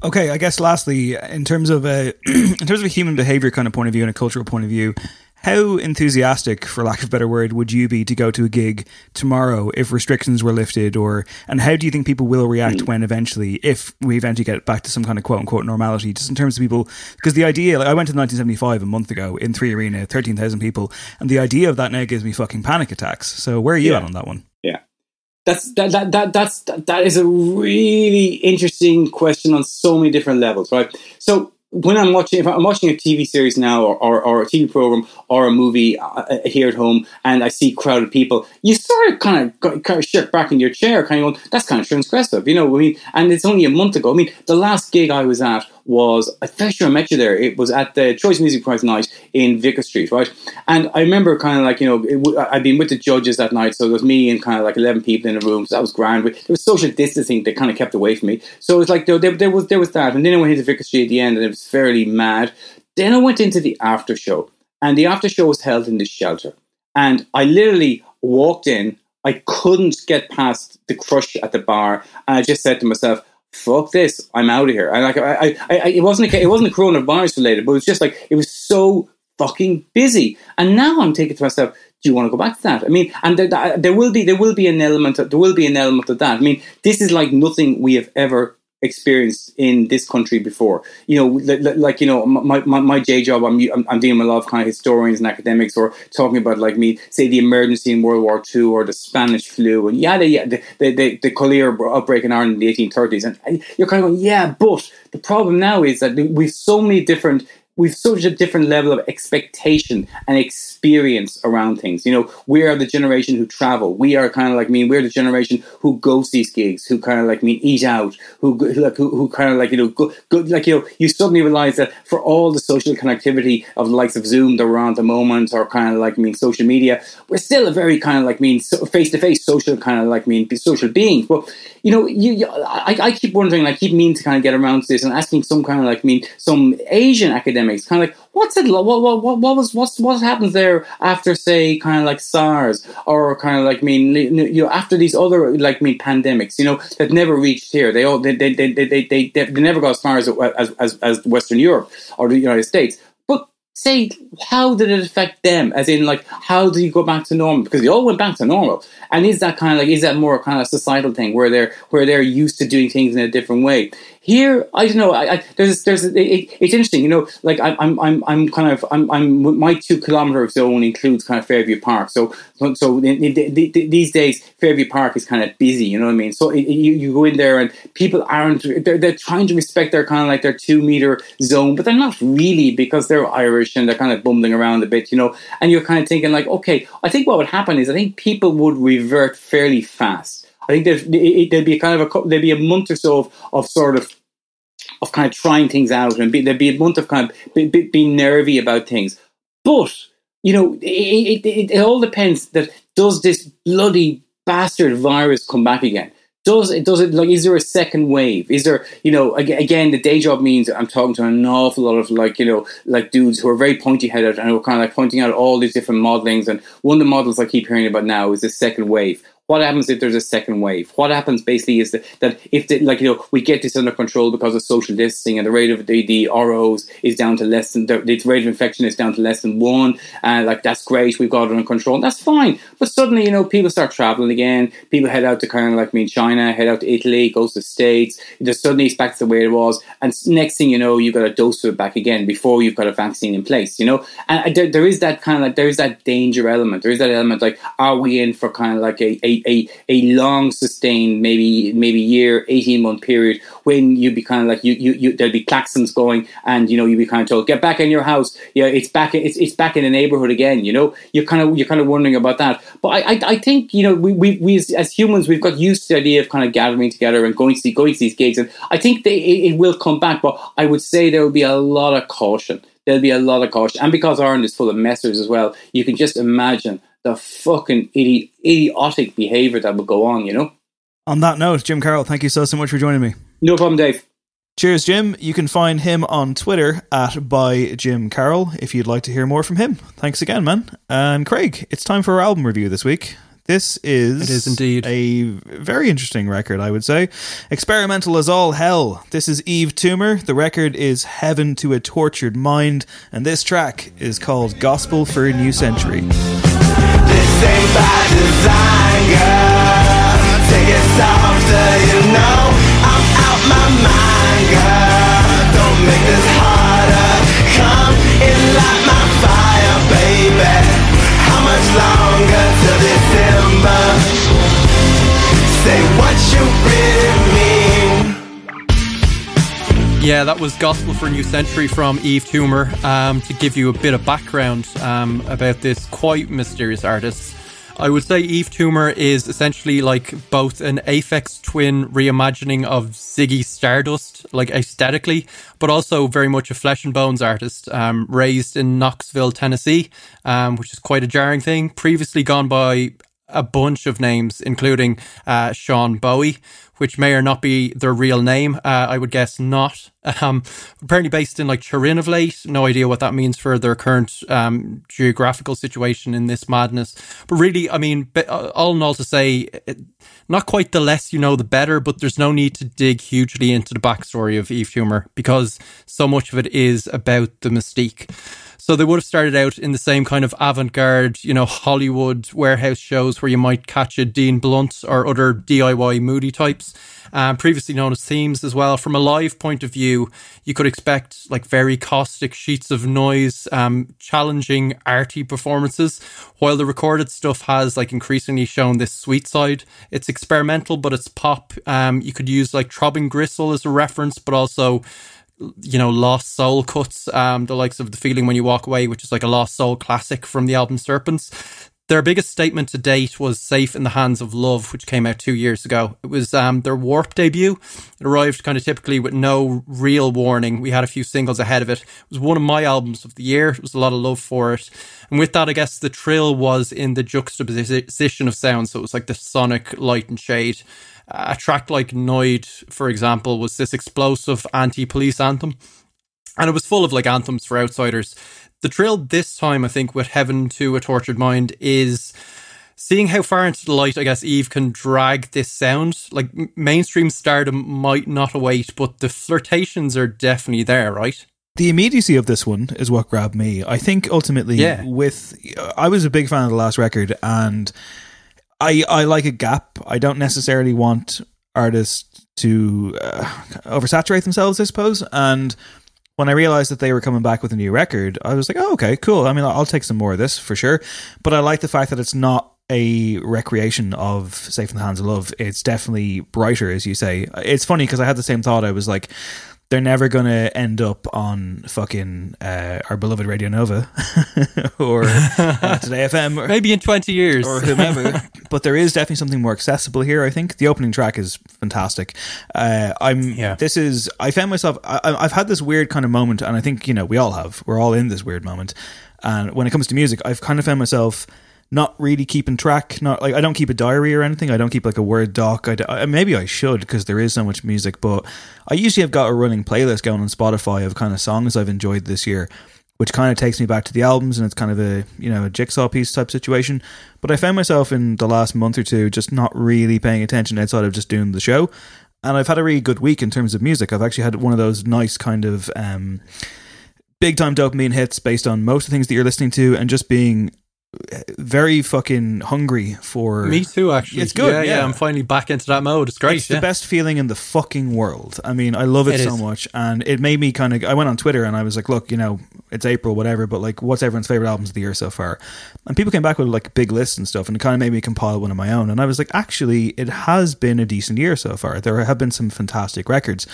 Okay, I guess lastly, in terms of a in terms of a human behavior kind of point of view and a cultural point of view, how enthusiastic, for lack of a better word, would you be to go to a gig tomorrow if restrictions were lifted, or and how do you think people will react hmm. when eventually, if we eventually get back to some kind of quote unquote normality, just in terms of people? Because the idea, like I went to 1975 a month ago in Three Arena, 13,000 people, and the idea of that now gives me fucking panic attacks. So where are you
Yeah.
at on that one?
Yeah. That's that, that that that's that, that is a really interesting question on so many different levels, right? So when I'm watching, if I'm watching a TV series now, or, or, or a TV program, or a movie uh, here at home, and I see crowded people, you sort of kind of kind of shift back in your chair, kind of going, "That's kind of transgressive," you know. I mean, and it's only a month ago. I mean, the last gig I was at was I'm fairly sure I met you there. It was at the Choice Music Prize night in Vicar Street, right? And I remember kind of like you know it, w- I'd been with the judges that night, so there was me and kind of like eleven people in a room. So that was grand. But there was social distancing that kind of kept away from me. So it was like there, there, there was there was that, and then I went into Vicar Street at the end, and it was fairly mad. Then I went into the after show, and the after show was held in this shelter, and I literally walked in. I couldn't get past the crush at the bar, and I just said to myself, fuck this, I'm out of here. And like, I, I, I, it wasn't, a, it wasn't coronavirus related, but it was just like, it was so fucking busy. And now I'm thinking to myself, do you want to go back to that? I mean, and there, there will be there will be an element of, there will be an element of that. I mean, this is like nothing we have ever experienced in this country before. You know, like you know, my my, my day job, I'm, I'm dealing with a lot of kind of historians and academics or talking about like me, say the emergency in World War II or the Spanish flu, and yeah, the the the, the, cholera outbreak in Ireland in the 1830s, and you're kind of going, yeah, but the problem now is that we've so many different we've such a different level of expectation and experience around things. You know, we are the generation who travel. We are kind of like me. We're the generation who goes these gigs, who kind of like me eat out, who like who, who kind of like you know go, go like you know you suddenly realize that for all the social connectivity of the likes of Zoom that we're on at the moment, or kind of like me social media, we're still a very kind of like me face to face social kind of like me social beings. But you know, you, you I, I keep wondering, I keep meaning to kind of get around to this and asking some kind of like me some Asian academic academics, kind of like what's it? What what what, what was what's what happens there after say kind of like SARS or kind of like I mean you know after these other like mean pandemics, you know that never reached here. They all they they they they they, they, they never got as far as as as, as Western Europe or the United States but say how did it affect them as in like how do you go back to normal because they all went back to normal and is that kind of like is that more kind of societal thing where they're where they're used to doing things in a different way here I don't know I, I there's there's it, it's interesting you know like I, I'm I'm I'm kind of I'm, I'm my two kilometer zone includes kind of Fairview Park so so, these days Fairview Park is kind of busy you know what I mean? So it, you, you go in there and people aren't they're, they're trying to respect their kind of like their two meter zone but they're not really because they're Irish and they're kind of bumbling around a bit you know? And you're kind of thinking like okay I think what would happen is I think people would revert fairly fast I think there'd, be kind of a there'd be a month or so of, of sort of of kind of trying things out, and be, there'd be a month of kind of be, be, being nervy about things. But you know, it, it, it all depends. That does this bloody bastard virus come back again? Does it? Does it? Like, is there a second wave? Is there? You know, again, the day job means I'm talking to an awful lot of like you know, like dudes who are very pointy headed and who are kind of like pointing out all these different modelings. And one of the models I keep hearing about now is the second wave what happens if there's a second wave? What happens basically is that, that if the, like you know we get this under control because of social distancing and the rate of the, the ROs is down to less than the, the rate of infection is down to less than one, and like that's great, we've got it under control, and that's fine. But suddenly you know people start traveling again, people head out to kind of like me in China, head out to Italy, goes to the States, just suddenly it's back to the way it was, and next thing you know you've got a dose of it back again before you've got a vaccine in place, you know, and there, there is that kind of like there is that danger element, there is that element like are we in for kind of like a, a a, a, long sustained maybe maybe year 18 month period when you'd be kind of like you, you, you there'd be claxons going and you know you'd be kind of told get back in your house. Yeah it's back it's, it's back in the neighborhood again you know? You're kind of you're kind of wondering about that. But I, I, I think you know we, we, we as, as, humans we've got used to the idea of kind of gathering together and going to see, going to these gigs and I think they, it, it will come back but I would say there will be a lot of caution. There'll be a lot of caution. And because Ireland is full of messers as well you can just imagine the fucking idi- idiotic behavior that would go on, you know?
On that note, Jim Carroll, thank you so, so much for joining me.
No problem, Dave.
Cheers, Jim. You can find him on Twitter at by Jim Carroll if you'd like to hear more from him. Thanks again, man. And Craig, it's time for our album review this week. This is
it is indeed
a very interesting record, I would say. Experimental as all hell. This is Yves Tumor. The record is Heaven to a Tortured Mind, and this track is called Gospel for a New Century. Ain't by design, girl. Take it softer, you know. I'm out my mind, girl. Don't make this harder. Come in, light my fire, baby. How much longer till December? Say what you really
Yeah, that was Gospel for a New Century from Yves Tumor. Um, to give you a bit of background um, about this quite mysterious artist. I would say Yves Tumor is essentially like both an Aphex Twin reimagining of Ziggy Stardust, like aesthetically, but also very much a flesh and bones artist, um, raised in Knoxville, Tennessee, um, which is quite a jarring thing. Previously gone by a bunch of names, including uh, Sean Bowie, which may or not be their real name. Uh, I would guess not. Um, apparently based in like Turin of late. No idea what that means for their current um, geographical situation in this madness. But really, I mean, uh, all in all, to say, not quite the less you know, the better. But there's no need to dig hugely into the backstory of Yves Tumor because so much of it is about the mystique. So they would have started out in the same kind of avant garde, you know, Hollywood warehouse shows where you might catch a Dean Blunt or other DIY moody types, um, previously known as Teams as well. From a live point of view, you could expect like very caustic sheets of noise, um, challenging arty performances, while the recorded stuff has like increasingly shown this sweet side. It's experimental, but it's pop. Um, you could use like Throbbing Gristle as a reference, but also you know, Lost Soul cuts, um, the likes of The Feeling When You Walk Away, which is like a Lost Soul classic from the album Serpents. Their biggest statement to date was Safe in the Hands of Love, which came out two years ago. It was um, their Warp debut. It arrived kind of typically with no real warning. We had a few singles ahead of it. It was one of my albums of the year. It was a lot of love for it. And with that, I guess the trill was in the juxtaposition of sound. So it was like the sonic light and shade a track like Noid, for example, was this explosive anti police anthem. And it was full of like anthems for outsiders. The trill this time, I think, with Heaven to a Tortured Mind is seeing how far into the light, I guess, Yves can drag this sound. Like mainstream stardom might not await, but the flirtations are definitely there, right?
The immediacy of this one is what grabbed me. I think ultimately,
Yeah.
with I was a big fan of the last record, and I I like a gap. I don't necessarily want artists to uh, oversaturate themselves, I suppose. And when I realized that they were coming back with a new record, I was like, oh, okay, cool. I mean, I'll take some more of this for sure. But I like the fact that it's not a recreation of Safe in the Hands of Love. It's definitely brighter, as you say. It's funny because I had the same thought. I was like, they're never going to end up on fucking uh, our beloved Radio Nova or uh, Today FM. Or,
Maybe in 20 years.
or whomever. but there is definitely something more accessible here. I think the opening track is fantastic. Uh, I'm.
Yeah.
This is. I found myself. I, I've had this weird kind of moment, and I think you know we all have. We're all in this weird moment. And when it comes to music, I've kind of found myself not really keeping track. Not like I don't keep a diary or anything. I don't keep like a word doc. I, I- maybe I should because there is so much music. But I usually have got a running playlist going on Spotify of kind of songs I've enjoyed this year which kind of takes me back to the albums and it's kind of a you know a jigsaw piece type situation. But i found myself in the last month or two just not really paying attention outside of just doing the show. And i've had a really good week in terms of music. I've actually had one of those nice kind of um, big time dopamine hits based on most of the things that you're listening to and just being very fucking hungry for
Me too, actually.
It's good,
Yeah, yeah.
yeah.
I'm finally back into that mode. It's great.
It's
yeah.
the best feeling in the fucking world. I mean, I love it,
It
so
is.
much, and it made me kind of. I went on Twitter and I was like, "Look, you know, it's April, whatever, but like, what's everyone's favorite albums of the year so far?" And people came back with like big lists and stuff, and it kind of made me compile one of my own. And I was like, actually, it has been a decent year so far. There have been some fantastic records,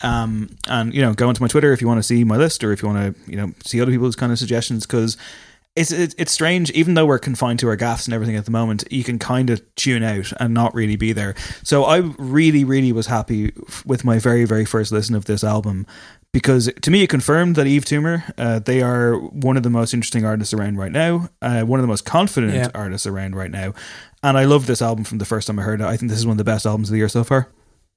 um, and you know, go into my Twitter if you want to see my list or if you want to, you know, see other people's kind of suggestions because it's, it's it's strange. Even though we're confined to our gaffs and everything at the moment, you can kind of tune out and not really be there. So I really, really was happy with my very, very first listen of this album because to me it confirmed that Yves Tumor, uh, they are one of the most interesting artists around right now, uh, one of the most confident
Yeah.
artists around right now, and I love this album from the first time I heard it. I think this is one of the best albums of the year so far.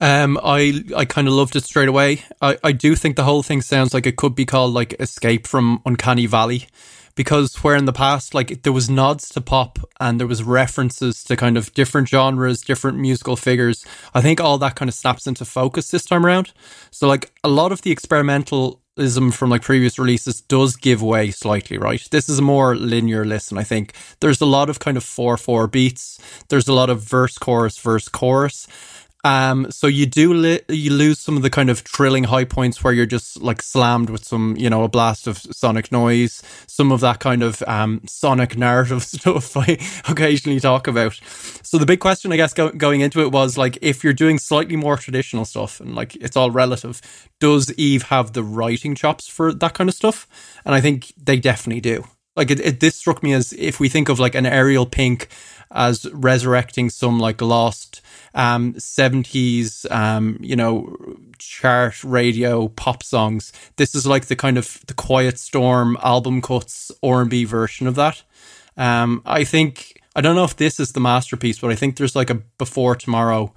Um, I I kind of loved it straight away. I, I do think the whole thing sounds like it could be called like Escape from Uncanny Valley, because where in the past like there was nods to pop and there was references to kind of different genres, different musical figures. I think all that kind of snaps into focus this time around. So like a lot of the experimentalism from like previous releases does give way slightly, right? This is a more linear listen. I think there's a lot of kind of four four beats. There's a lot of verse chorus verse chorus. Um, so you do li- you lose some of the kind of trilling high points where you're just like slammed with some, you know, a blast of sonic noise. Some of that kind of um sonic narrative stuff I occasionally talk about. So the big question, I guess, go- going into it was like, if you're doing slightly more traditional stuff and like it's all relative, does Yves have the writing chops for that kind of stuff? And I think they definitely do. Like it, it this struck me as if we think of like an Ariel Pink as resurrecting some like lost um 70s um you know chart radio pop songs. This is like the kind of the quiet storm album cuts r&b version of that. Um i think i don't know if this is the masterpiece but i think there's like a before tomorrow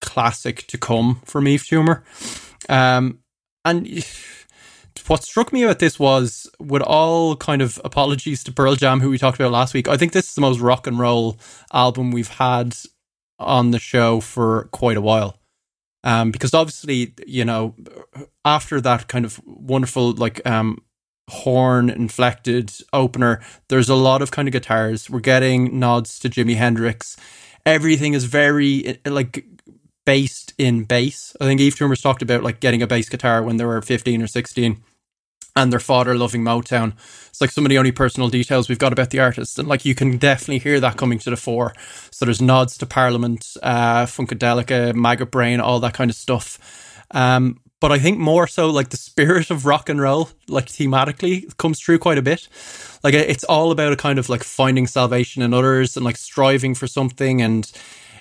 classic to come from yves tumor um and what struck me about this was with all kind of apologies to Pearl Jam, who we talked about last week, I think this is the most rock and roll album we've had on the show for quite a while. Um, because obviously, you know, after that kind of wonderful like um horn inflected opener. There's a lot of kind of guitars. We're getting nods to Jimi Hendrix. Everything is very like based in bass. I think Yves Tumor's talked about like getting a bass guitar when they were 15 or 16 and their father loving Motown. It's like some of the only personal details we've got about the artist. And like you can definitely hear that coming to the fore. So there's nods to Parliament, uh, Funkadelica, Maggot Brain, all that kind of stuff. Um, but I think more so like the spirit of rock and roll, like thematically, comes through quite a bit. Like it's all about a kind of like finding salvation in others and like striving for something and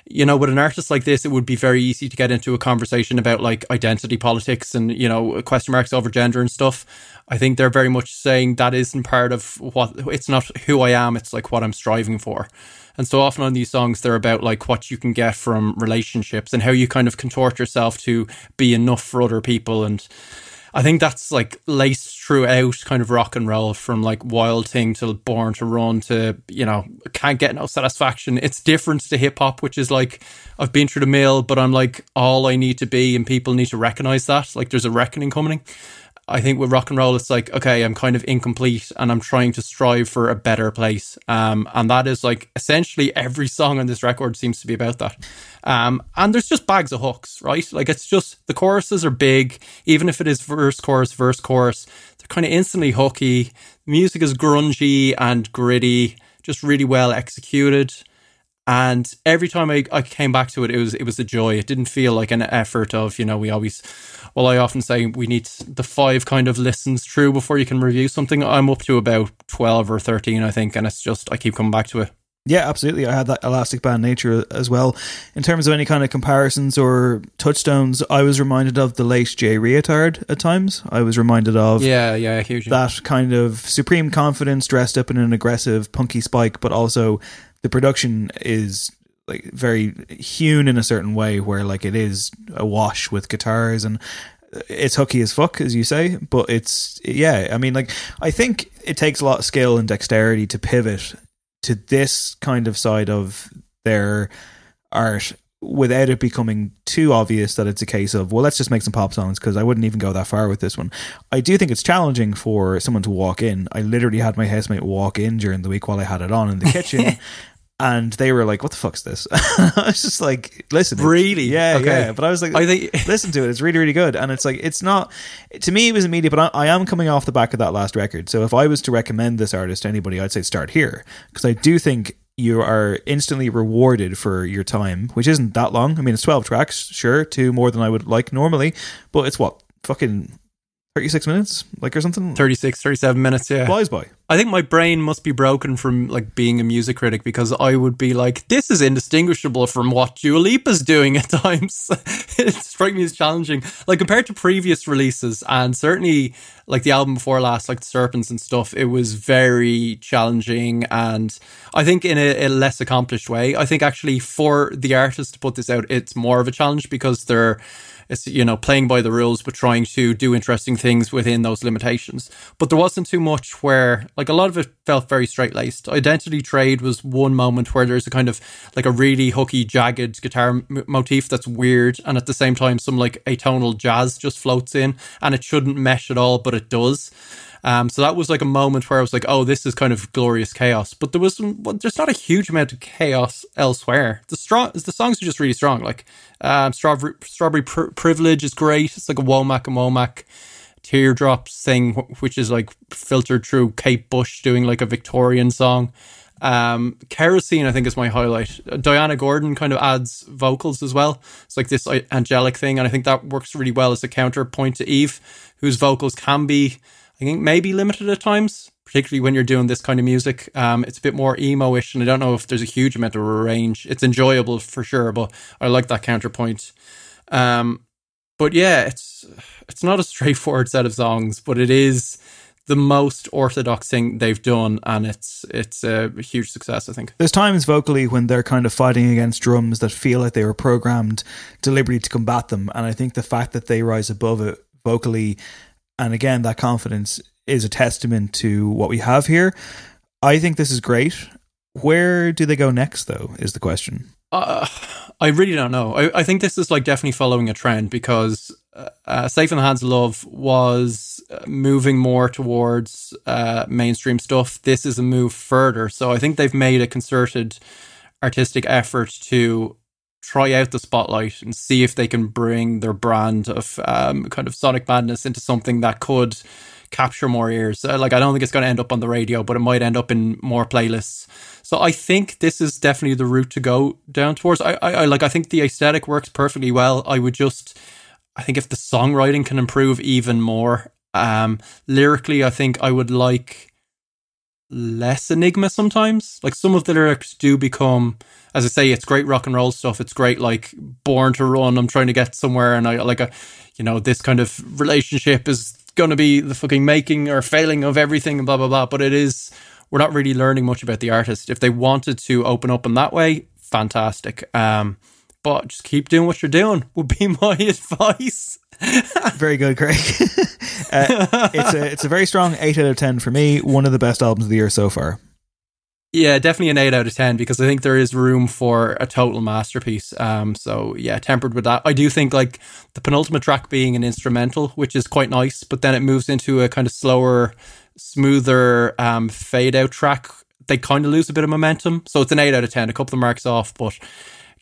you know, with an artist like this, it would be very easy to get into a conversation about like identity politics and, you know, question marks over gender and stuff. I think they're very much saying that isn't part of what it's not who I am, it's like what I'm striving for. And so often on these songs, they're about like what you can get from relationships and how you kind of contort yourself to be enough for other people. And I think that's like laced throughout kind of rock and roll from like Wild Thing to Born to Run to, you know, Can't Get No Satisfaction. It's different to hip hop, which is like, I've been through the mill, but I'm like all I need to be and people need to recognize that. Like there's a reckoning coming. I think with rock and roll, it's like, okay, I'm kind of incomplete and I'm trying to strive for a better place. Um, and that is like essentially every song on this record seems to be about that. Um, and there's just bags of hooks, right? Like it's just the choruses are big, even if it is verse, chorus, verse, chorus, they're kind of instantly hooky. The music is grungy and gritty, just really well executed. And every time I, I came back to it, it was it was a joy. It didn't feel like an effort of, you know, we always well, I often say we need the five kind of listens through before you can review something. I'm up to about 12 or 13, I think, and it's just, I keep coming back to it.
Yeah, absolutely. I had that elastic band nature as well. In terms of any kind of comparisons or touchstones, I was reminded of the late Jay Reatard at times. I was reminded of
yeah, yeah, huge.
that kind of supreme confidence dressed up in an aggressive punky spike, but also the production is like very hewn in a certain way where like it is a wash with guitars and it's hooky as fuck as you say but it's yeah i mean like i think it takes a lot of skill and dexterity to pivot to this kind of side of their art without it becoming too obvious that it's a case of well let's just make some pop songs because i wouldn't even go that far with this one. I do think it's challenging for someone to walk in. I literally had my housemate walk in during the week while i had it on in the kitchen and they were like, "What the fuck's this?" I was just like, "Listen,
really?
Yeah,
okay.
yeah." But I was like,
I think
listen to it; it's really, really good. And it's like, it's not to me. It was immediate, but I, I, am coming off the back of that last record. So if I was to recommend this artist to anybody, I'd say start here because I do think you are instantly rewarded for your time, which isn't that long. I mean, it's twelve tracks, sure, two more than I would like normally, but it's what fucking 36 minutes like or something
36 37 minutes yeah
flies by
i think my brain must be broken from like being a music critic because i would be like this is indistinguishable from what Dua Lipa's doing at times. It strikes me as challenging. Like compared to previous releases and certainly like the album before last like the serpents and stuff it was very challenging and i think in a, a less accomplished way. I think actually for the artist to put this out it's more of a challenge because they're it's you know playing by the rules but trying to do interesting things within those limitations. But there wasn't too much where like a lot of it felt very straight laced identity trade was one moment where there's a kind of like a really hooky jagged guitar m- motif that's weird and at the same time some like atonal jazz just floats in and it shouldn't mesh at all but it does um, so that was like a moment where I was like, "Oh, this is kind of glorious chaos." But there was some, well, there's not a huge amount of chaos elsewhere. The strong, the songs are just really strong. Like um, strawberry, strawberry Pr- privilege is great. It's like a Womack and Womack teardrops thing, which is like filtered through Kate Bush doing like a Victorian song. Um, kerosene, I think, is my highlight. Diana Gordon kind of adds vocals as well. It's like this angelic thing, and I think that works really well as a counterpoint to Yves, whose vocals can be I think maybe limited at times, particularly when you're doing this kind of music. Um, it's a bit more emo-ish, and I don't know if there's a huge amount of range. It's enjoyable for sure, but I like that counterpoint. Um, but yeah, it's it's not a straightforward set of songs, but it is the most orthodox thing they've done, and it's it's a huge success. I think
there's times vocally when they're kind of fighting against drums that feel like they were programmed deliberately to combat them, and I think the fact that they rise above it vocally and again, that confidence is a testament to what we have here. I think this is great. Where do they go next, though, is the question.
Uh, I really don't know. I, I think this is like definitely following a trend because uh, Safe in the Hands of Love was uh, moving more towards uh, mainstream stuff. This is a move further. So I think they've made a concerted artistic effort to try out the spotlight and see if they can bring their brand of um, kind of Sonic Madness into something that could capture more ears. Uh, like I don't think it's going to end up on the radio, but it might end up in more playlists. So I think this is definitely the route to go down towards. I, I, I like. I think the aesthetic works perfectly well. I would just, I think if the songwriting can improve even more, um, lyrically, I think I would like less enigma sometimes. Like some of the lyrics do become, as I say, it's great rock and roll stuff. It's great, like born to run. I'm trying to get somewhere, and I like a, you know, this kind of relationship is going to be the fucking making or failing of everything, and blah blah blah. But it is, we're not really learning much about the artist. If they wanted to open up in that way, fantastic. Um, but just keep doing what you're doing would be my advice.
very good, Craig. uh, it's a it's a very strong eight out of ten for me. One of the best albums of the year so far.
Yeah, definitely an eight out of ten because I think there is room for a total masterpiece. Um, so yeah, tempered with that. I do think like the penultimate track being an instrumental, which is quite nice, but then it moves into a kind of slower, smoother um, fade out track. They kind of lose a bit of momentum, so it's an eight out of ten. A couple of marks off, but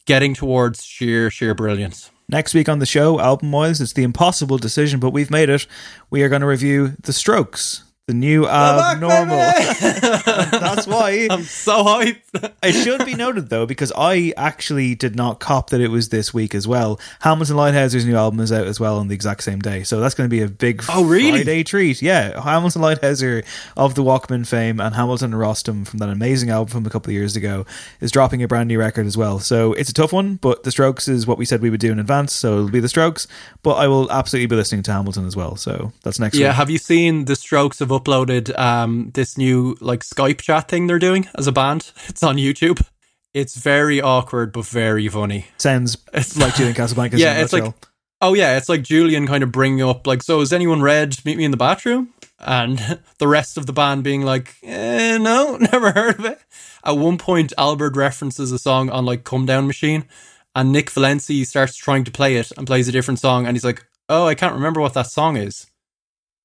getting towards sheer sheer brilliance.
Next week on the show, album wise, it's the impossible decision, but we've made it. We are going to review The Strokes, the new uh, abnormal. That's why
I'm so hyped.
it should be noted though, because I actually did not cop that it was this week as well. Hamilton Leithauser's new album is out as well on the exact same day, so that's going to be a big
oh really
Friday treat. Yeah, Hamilton Leithauser of the Walkmen fame and Hamilton Rostam from that amazing album from a couple of years ago is dropping a brand new record as well. So it's a tough one, but The Strokes is what we said we would do in advance, so it'll be The Strokes. But I will absolutely be listening to Hamilton as well. So that's next.
Yeah,
week.
have you seen The Strokes of uploaded um, this new like Skype chat thing they're doing as a band. It's on YouTube. It's very awkward but very funny.
Sounds
It's
like Julian Casablancas.
yeah, it's like oh yeah, it's like Julian kind of bringing up like, so has anyone read Meet me in the bathroom, and the rest of the band being like, eh, no, never heard of it. At one point, Albert references a song on like Come Down Machine, and Nick Valensi starts trying to play it and plays a different song, and he's like, oh, I can't remember what that song is.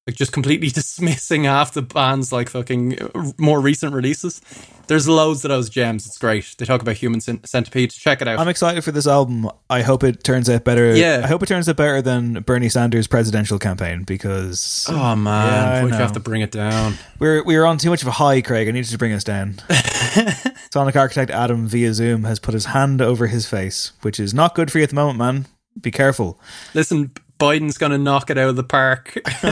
Like just completely dismissing half the band's like fucking uh, more recent releases. There's loads of those gems. It's great. They talk about Human Cent- Centipede. Check it out.
I'm excited for this album. I hope it turns out better.
Yeah.
I hope it turns out better than Bernie Sanders' presidential campaign because
oh man,
Yeah, I
why'd have to bring it down?
we're we were on too much of a high, Craig. I needed to bring us down. Sonic architect Adam via Zoom has put his hand over his face, which is not good for you at the moment, man. Be careful.
Listen, Biden's gonna knock it out of the park.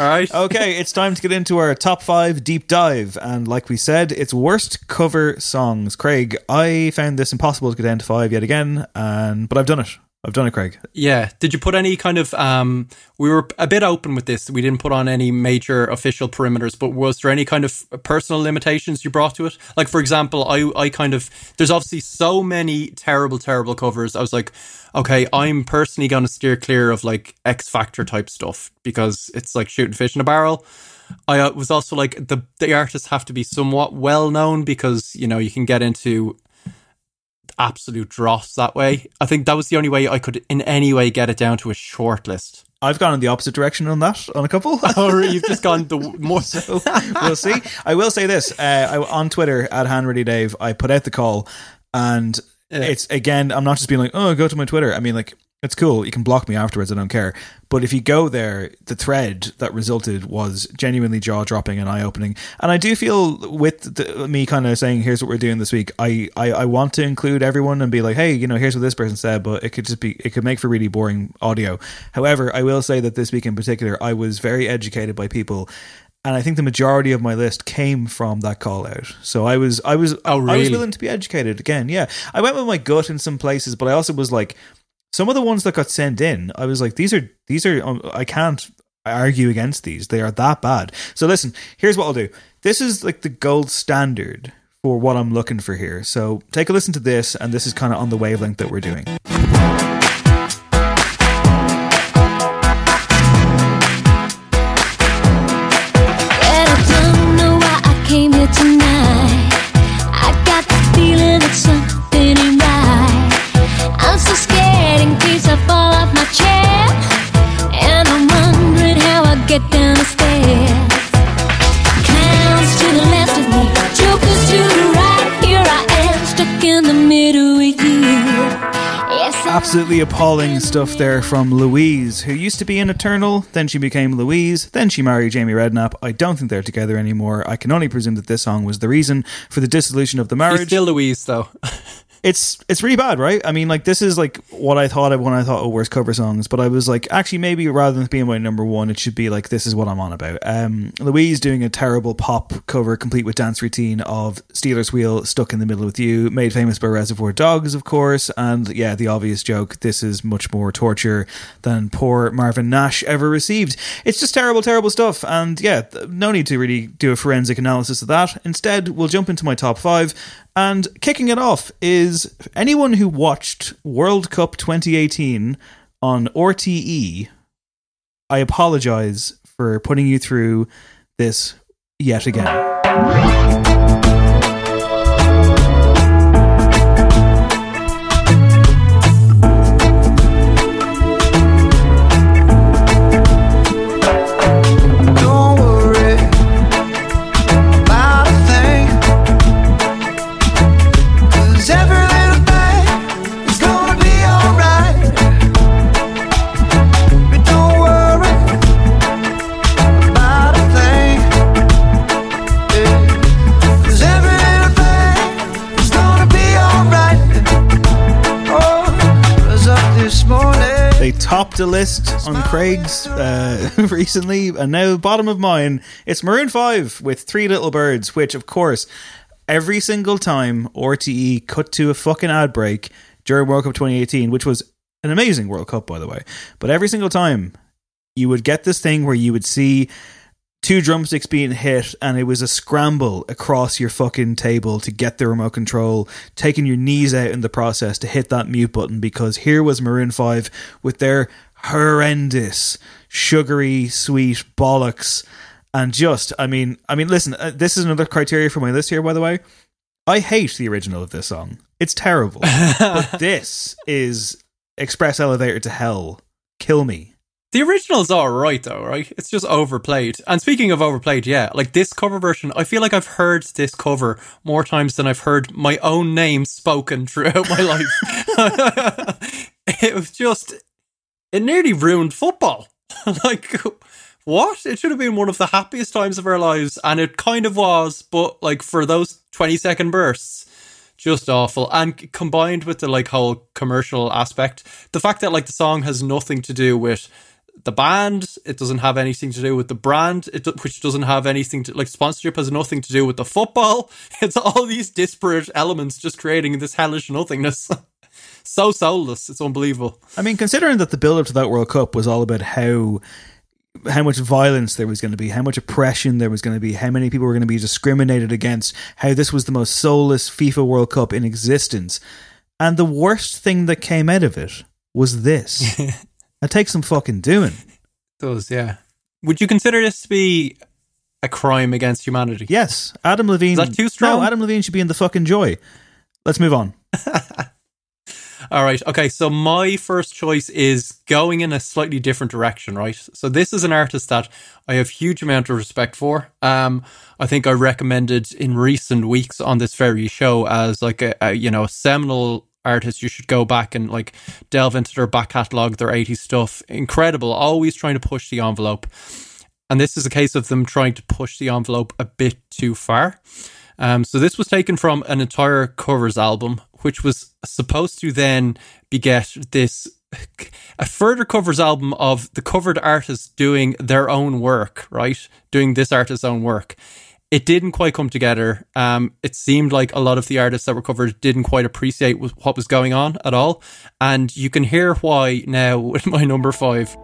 All right.
Okay, it's time to get into our top five deep dive. And like we said, it's worst cover songs. Craig, I found this impossible to get down to five yet again, and but I've done it. I've done it, Craig.
Yeah. Did you put any kind of um we were a bit open with this. We didn't put on any major official perimeters, but was there any kind of personal limitations you brought to it? Like for example, I I kind of there's obviously so many terrible terrible covers. I was like, okay, I'm personally going to steer clear of like X Factor type stuff because it's like shooting fish in a barrel. I uh, was also like the the artists have to be somewhat well known because you know you can get into absolute dross that way. I think that was the only way I could in any way get it down to a short list.
I've gone in the opposite direction on that on a couple.
or you've just gone the more
so we'll see. I will say this: uh, I, on Twitter at Hanready Dave, I put out the call, and it's again. I'm not just being like, "Oh, go to my Twitter." I mean, like, it's cool. You can block me afterwards. I don't care. But if you go there, the thread that resulted was genuinely jaw dropping and eye opening. And I do feel with the, me kind of saying, "Here's what we're doing this week." I, I I want to include everyone and be like, "Hey, you know, here's what this person said," but it could just be it could make for really boring audio. However, I will say that this week in particular, I was very educated by people and I think the majority of my list came from that call out. So I was I was
Oh, really?
I was willing to be educated again. Yeah, I went with my gut in some places, but I also was like some of the ones that got sent in. I was like these are these are um, I can't argue against these. They are that bad. So listen, here's what I'll do. This is like the gold standard for what I'm looking for here. So take a listen to this, and this is kind of on the wavelength that we're doing. Absolutely appalling stuff there from Louise, who used to be an Eternal, then she became Louise, then she married Jamie Redknapp. I don't think they're together anymore. I can only presume that this song was the reason for the dissolution of the marriage.
still Louise, though.
it's it's really bad, right? I mean, like this is like what I thought of when I thought of worst cover songs, but I was like, actually, maybe rather than being my number one, it should be like this is what I'm on about. Um, Louise doing a terrible pop cover, complete with dance routine of Stealers Wheel, "Stuck in the Middle with You," made famous by Reservoir Dogs, of course, and yeah, the obvious joke: this is much more torture than poor Marvin Nash ever received. It's just terrible, terrible stuff, and yeah, no need to really do a forensic analysis of that. Instead, we'll jump into my top five. And kicking it off is anyone who watched World Cup 2018 on RTE. I apologize for putting you through this yet again. Topped a list on Craig's uh, recently, and now bottom of mine, it's Maroon 5 with Three Little Birds, which, of course, every single time RTE cut to a fucking ad break during World Cup 2018, which was an amazing World Cup, by the way, but every single time you would get this thing where you would see two drumsticks being hit and it was a scramble across your fucking table to get the remote control taking your knees out in the process to hit that mute button because here was maroon 5 with their horrendous sugary sweet bollocks. And just i mean i mean listen uh, this is another criteria for my list here by the way. I hate the original of this song. It's terrible. But this is express elevator to hell. Kill me
The original's alright though, right? It's just overplayed. And speaking of overplayed, yeah, like this cover version, I feel like I've heard this cover more times than I've heard my own name spoken throughout my life. it was just, it nearly ruined football. like, what? It should have been one of the happiest times of our lives, and it kind of was, but like for those 20 second bursts, just awful and combined with the like whole commercial aspect the fact that like the song has nothing to do with the band it doesn't have anything to do with the brand it which doesn't have anything to like sponsorship has nothing to do with the football it's all these disparate elements just creating this hellish nothingness so soulless it's unbelievable
I mean, considering that the build up to that World Cup was all about how how much violence there was going to be, how much oppression there was going to be, how many people were going to be discriminated against, how this was the most soulless FIFA World Cup in existence. And the worst thing that came out of it was this. it takes some fucking doing.
does yeah would you consider this to be a crime against humanity
Yes, Adam Levine.
Is that too strong?
No, Adam Levine should be in the fucking joy. Let's move on.
All right. Okay. So my first choice is going in a slightly different direction, right? So this is an artist that I have huge amount of respect for. Um, I think I recommended in recent weeks on this very show as like a, a you know a seminal artist. You should go back and like delve into their back catalog, their 80s stuff. Incredible. Always trying to push the envelope. And this is a case of them trying to push the envelope a bit too far. Um, so this was taken from an entire covers album, which was supposed to then beget this a further covers album of the covered artists doing their own work, right? Doing this artist's own work. It didn't quite come together. Um, it seemed like a lot of the artists that were covered didn't quite appreciate what was going on at all, and you can hear why now with my number five.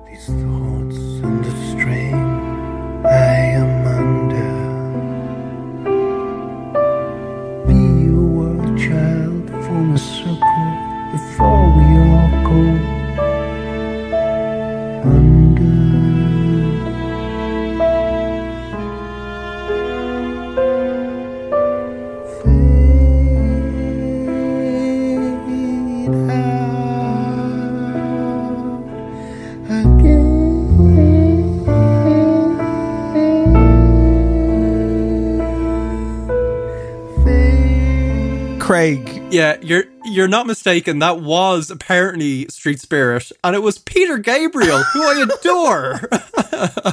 Craig.
Yeah, you're you're not mistaken. That was apparently Street Spirit, and it was Peter Gabriel, who I adore.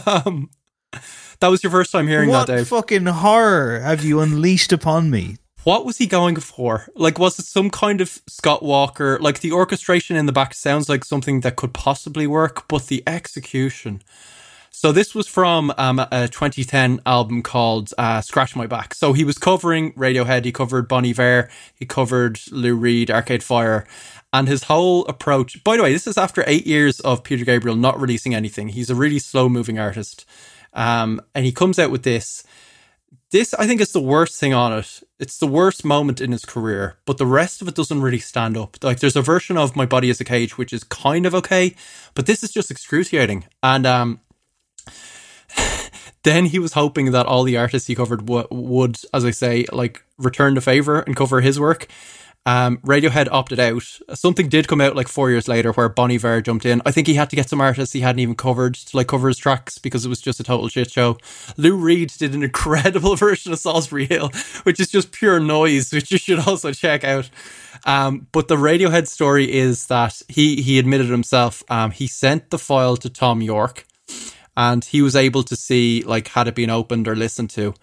um, that was your first time hearing
what
that, Dave.
What fucking horror have you unleashed upon me?
What was he going for? Like, was it some kind of Scott Walker? Like, the orchestration in the back sounds like something that could possibly work, but the execution. So, this was from um, a 2010 album called uh, Scratch My Back. So, he was covering Radiohead, he covered Bon Iver, he covered Lou Reed, Arcade Fire. And his whole approach, by the way, this is after eight years of Peter Gabriel not releasing anything. He's a really slow moving artist. Um, and he comes out with this this I think is the worst thing on it. It's the worst moment in his career, but the rest of it doesn't really stand up. Like there's a version of My Body Is a Cage which is kind of okay, but this is just excruciating. And um then he was hoping that all the artists he covered w- would, as I say, like return the favor and cover his work. Um, Radiohead opted out. Something did come out like four years later where Bon Iver jumped in. I think he had to get some artists he hadn't even covered to like cover his tracks because it was just a total shit show. Lou Reed did an incredible version of Solsbury Hill, which is just pure noise, which you should also check out. Um, but the Radiohead story is that he he admitted himself. Um, he sent the file to Thom Yorke, and he was able to see like had it been opened or listened to,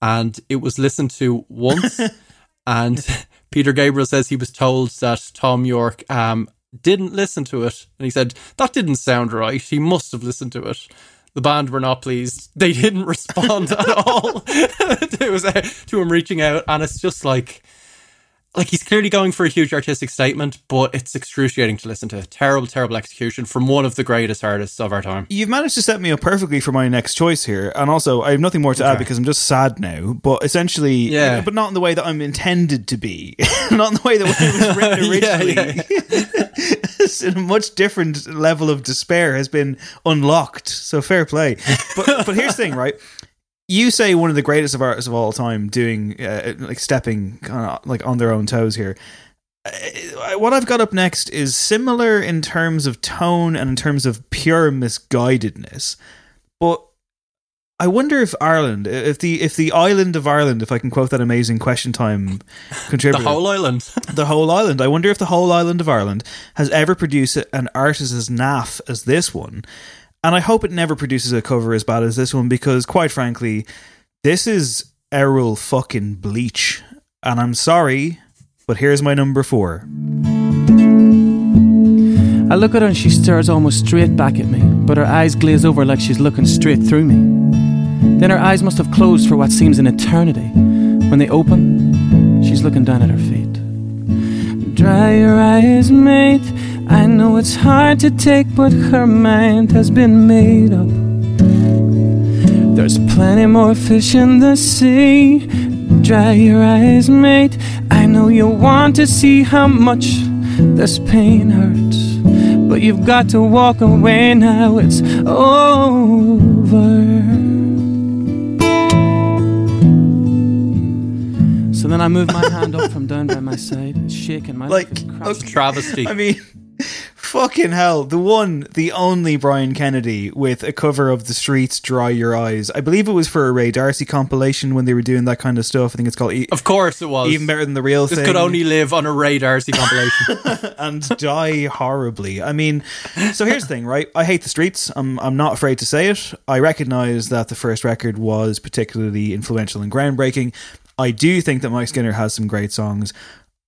and it was listened to once, and. Peter Gabriel says he was told that Thom Yorke um, didn't listen to it. And he said, that didn't sound right. He must have listened to it. The band were not pleased. They didn't respond at all to, his, uh, to him reaching out. And it's just like, like he's clearly going for a huge artistic statement, but it's excruciating to listen to. Terrible, terrible execution from one of the greatest artists of our time.
You've managed to set me up perfectly for my next choice here, and also I have nothing more to add because I'm just sad now. But essentially,
Yeah.
but not in the way that I'm intended to be, not in the way that it was written
Yeah,
originally. It's a much different level of despair has been unlocked. So fair play. But but here's the thing, right? You say one of the greatest of artists of all time doing uh, like stepping kind of like on their own toes here. Uh, what I've got up next is similar in terms of tone and in terms of pure misguidedness, but I wonder if Ireland, if the if the island of Ireland, if I can quote that amazing question time contributor, The
whole island.
the whole island. I wonder if the whole island of Ireland has ever produced an artist as naff as this one. And I hope it never produces a cover as bad as this one because, quite frankly, this is Errol fucking Bleach. And I'm sorry, but here's my number four.
I look at her and she stares almost straight back at me, but her eyes glaze over like she's looking straight through me. Then her eyes must have closed for what seems an eternity. When they open, she's looking down at her feet. Dry your eyes, mate. I know it's hard to take, but her mind has been made up. There's plenty more fish in the sea. Dry your eyes, mate. I know you want to see how much this pain hurts. But you've got to walk away now, it's over. So then I move my hand up from down by my side, shaking my
Like,
It's travesty.
I mean, fucking hell. The one, the only Brian Kennedy with a cover of The Streets Dry Your Eyes. I believe it was for a Ray Darcy compilation when they were doing that kind of stuff. I think it's called e-
Of course it was.
Even better than the real
this
thing.
could only live on a Ray Darcy compilation.
and die horribly. I mean, so here's the thing, right? I hate the streets. I'm I'm not afraid to say it. I recognize that the first record was particularly influential and groundbreaking. I do think that Mike Skinner has some great songs.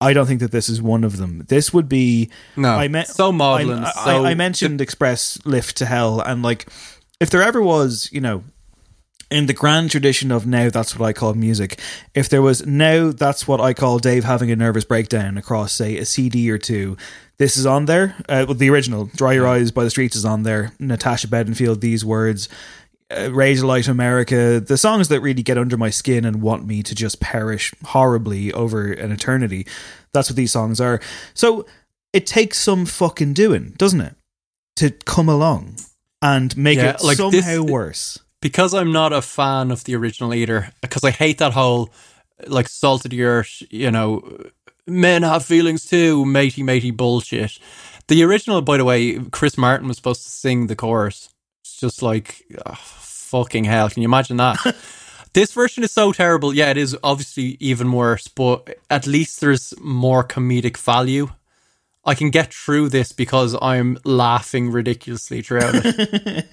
I don't think that this is one of them. This would be
No,
I meant
so maudlin,
I,
so-
I, I mentioned Express Lift to Hell, and like if there ever was, you know, in the grand tradition of now that's what I call music. If there was now that's what I call Dave having a nervous breakdown across say a CD or two. This is on there. Uh, well, the original "Dry Your Eyes" by the Streets is on there. Natasha Bedingfield, these words, uh, "Razorlight America," the songs that really get under my skin and want me to just perish horribly over an eternity. That's what these songs are. So it takes some fucking doing, doesn't it, to come along and make
Yeah,
it
like this-
somehow worse.
because I'm not a fan of the original either, because I hate that whole like salted earth, you know, men have feelings too, matey matey bullshit. The original, by the way, Chris Martin was supposed to sing the chorus. It's just like oh, fucking hell. Can you imagine that? This version is so terrible. Yeah, it is obviously even worse, but at least there's more comedic value. I can get through this because I'm laughing ridiculously throughout it.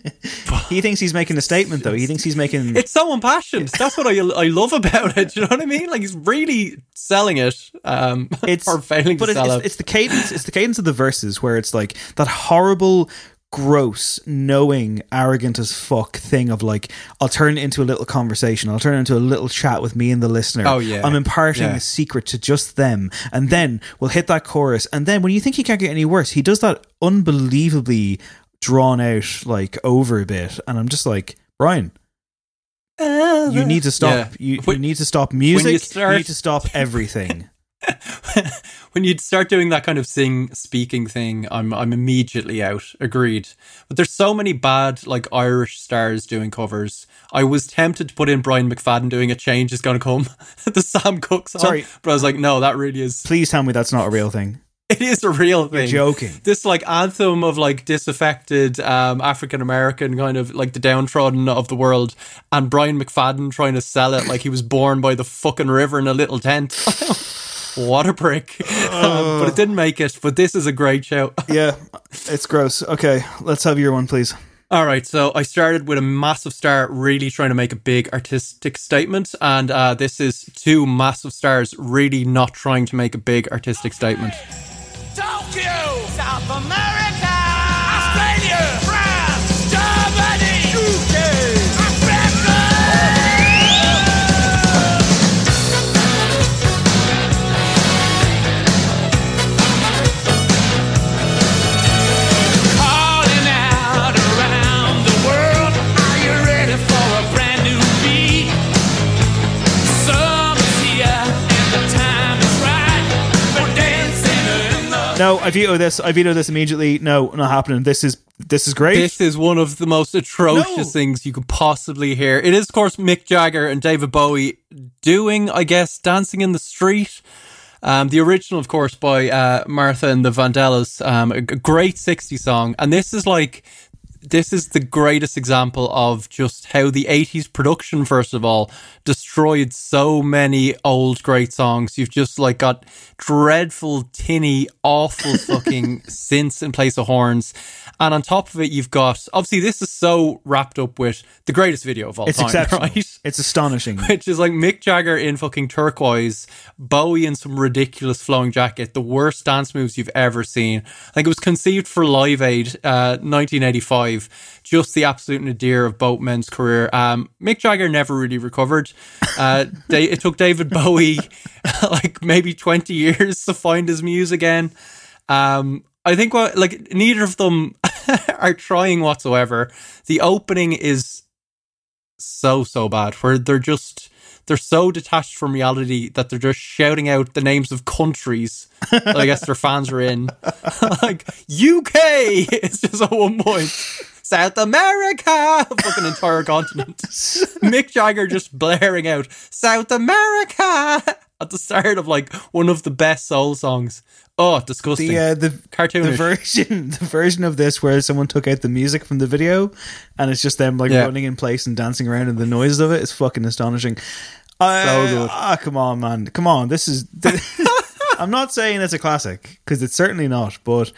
he thinks he's making a statement, though. He thinks he's making.
It's so impassioned. That's what I I love about it. Do you know what I mean? Like he's really selling it. Um,
it's
or failing
but
to
it's,
sell
it's,
it.
it's the cadence. It's the cadence of the verses where it's like that horrible, gross, knowing, arrogant as fuck thing of like, I'll turn it into a little conversation. I'll turn it into a little chat with me and the listener.
Oh, yeah.
I'm imparting
Yeah.
a secret to just them, and then we'll hit that chorus. And then when you think he can't get any worse, he does that unbelievably drawn out, like over a bit, and I'm just like, Brian. Uh, you need to stop.
Yeah.
You, you need to stop music.
you
you need to stop everything.
when you start doing that kind of sing speaking thing, I'm I'm immediately out. Agreed. But there's so many bad like Irish stars doing covers. I was tempted to put in Brian McFadden doing a change is gonna come, the Sam Cooke song.
Sorry.
but I was like, no, that really is.
Please tell me that's not a real thing.
It is a real thing.
joking.
This like anthem of like disaffected um, African American kind of like the downtrodden of the world, and Brian McFadden trying to sell it like he was born by the fucking river in a little tent. what a prick! Um, but it didn't make it. But this is a great show.
yeah, it's gross. Okay, let's have your one, please.
All right, so I started with a massive star really trying to make a big artistic statement, and uh, this is two massive stars really not trying to make a big artistic statement.
Tokyo, South America,
No, I veto this. I veto this immediately. No, not happening. This is this is great.
This is one of the most atrocious
No.
things you could possibly hear. It is, of course, Mick Jagger and David Bowie doing, I guess, Dancing in the Street. Um, the original, of course, by uh, Martha and the Vandellas. Um, a great 60 song. And this is like, this is the greatest example of just how the 80s production, first of all, destroyed so many old great songs. You've just like got dreadful, tinny, awful fucking synths in place of horns. And on top of it, you've got obviously this is so wrapped up with the greatest video of all
it's
time, right?
It's astonishing.
Which is like Mick Jagger in fucking turquoise, Bowie in some ridiculous flowing jacket, the worst dance moves you've ever seen. Like it was conceived for Live Aid, uh, 1985. Just the absolute nadir of Boatman's career. Um, Mick Jagger never really recovered. Uh, they, it took David Bowie like maybe 20 years to find his muse again. Um, I think what like neither of them are trying whatsoever. The opening is so so bad where they're just they're so detached from reality that they're just shouting out the names of countries that I guess their fans are in. like UK it's just at one point. South America, fucking entire continent. Mick Jagger just blaring out South America at the start of like one of the best soul songs. Oh, disgusting.
the uh, the
Cartoonish.
the version the version of this where someone took out the music from the video and it's just them like
Yeah.
running in place and dancing around and the noise of it is fucking astonishing. Uh,
So good.
Ah, come on, man, come on. This is. I'm not saying it's a classic because it's certainly not, but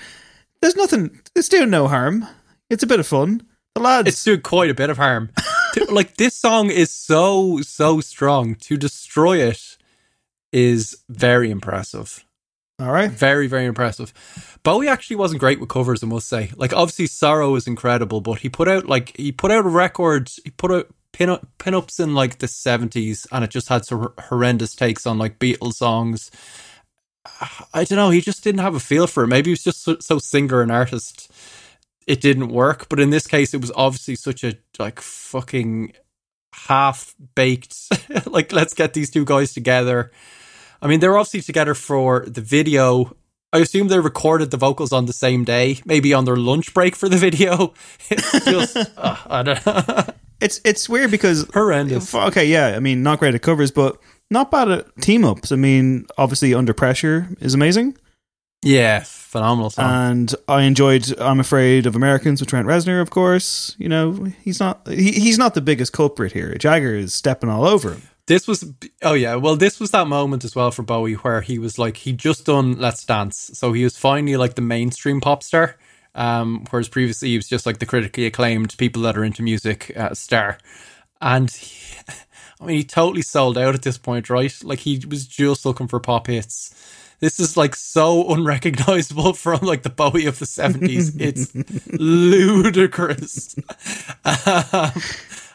there's nothing. It's doing no harm. It's a bit of fun. The lads.
It's doing quite a bit of harm. Like this song is so so strong. To destroy it is very impressive.
All right.
Very very impressive. Bowie actually wasn't great with covers, I must say. Like obviously Sorrow is incredible, but he put out like he put out a record. He put out pin up pin-ups in like the seventies, and it just had some horrendous takes on like Beatles songs. I don't know. He just didn't have a feel for it. Maybe he was just so, so singular an artist. It didn't work. But in this case, it was obviously such a like fucking half baked. like, let's get these two guys together. I mean, they're obviously together for the video. I assume they recorded the vocals on the same day, maybe on their lunch break for the video. It's just, uh, I don't know.
It's it's weird because
horrendous.
Okay, yeah. I mean, not great at covers, but not bad at team ups. I mean, obviously, under pressure is amazing.
Yeah, phenomenal song.
And I enjoyed "I'm Afraid of Americans" with Trent Reznor. Of course, you know he's not he, he's not the biggest culprit here. Jagger is stepping all over him.
This was oh yeah, well this was that moment as well for Bowie where he was like he just done Let's Dance, so he was finally like the mainstream pop star. Um, whereas previously he was just like the critically acclaimed people that are into music uh, star, and he, I mean he totally sold out at this point, right? Like he was just looking for pop hits. This is like so unrecognizable from like the Bowie of the seventies. it's ludicrous. Um,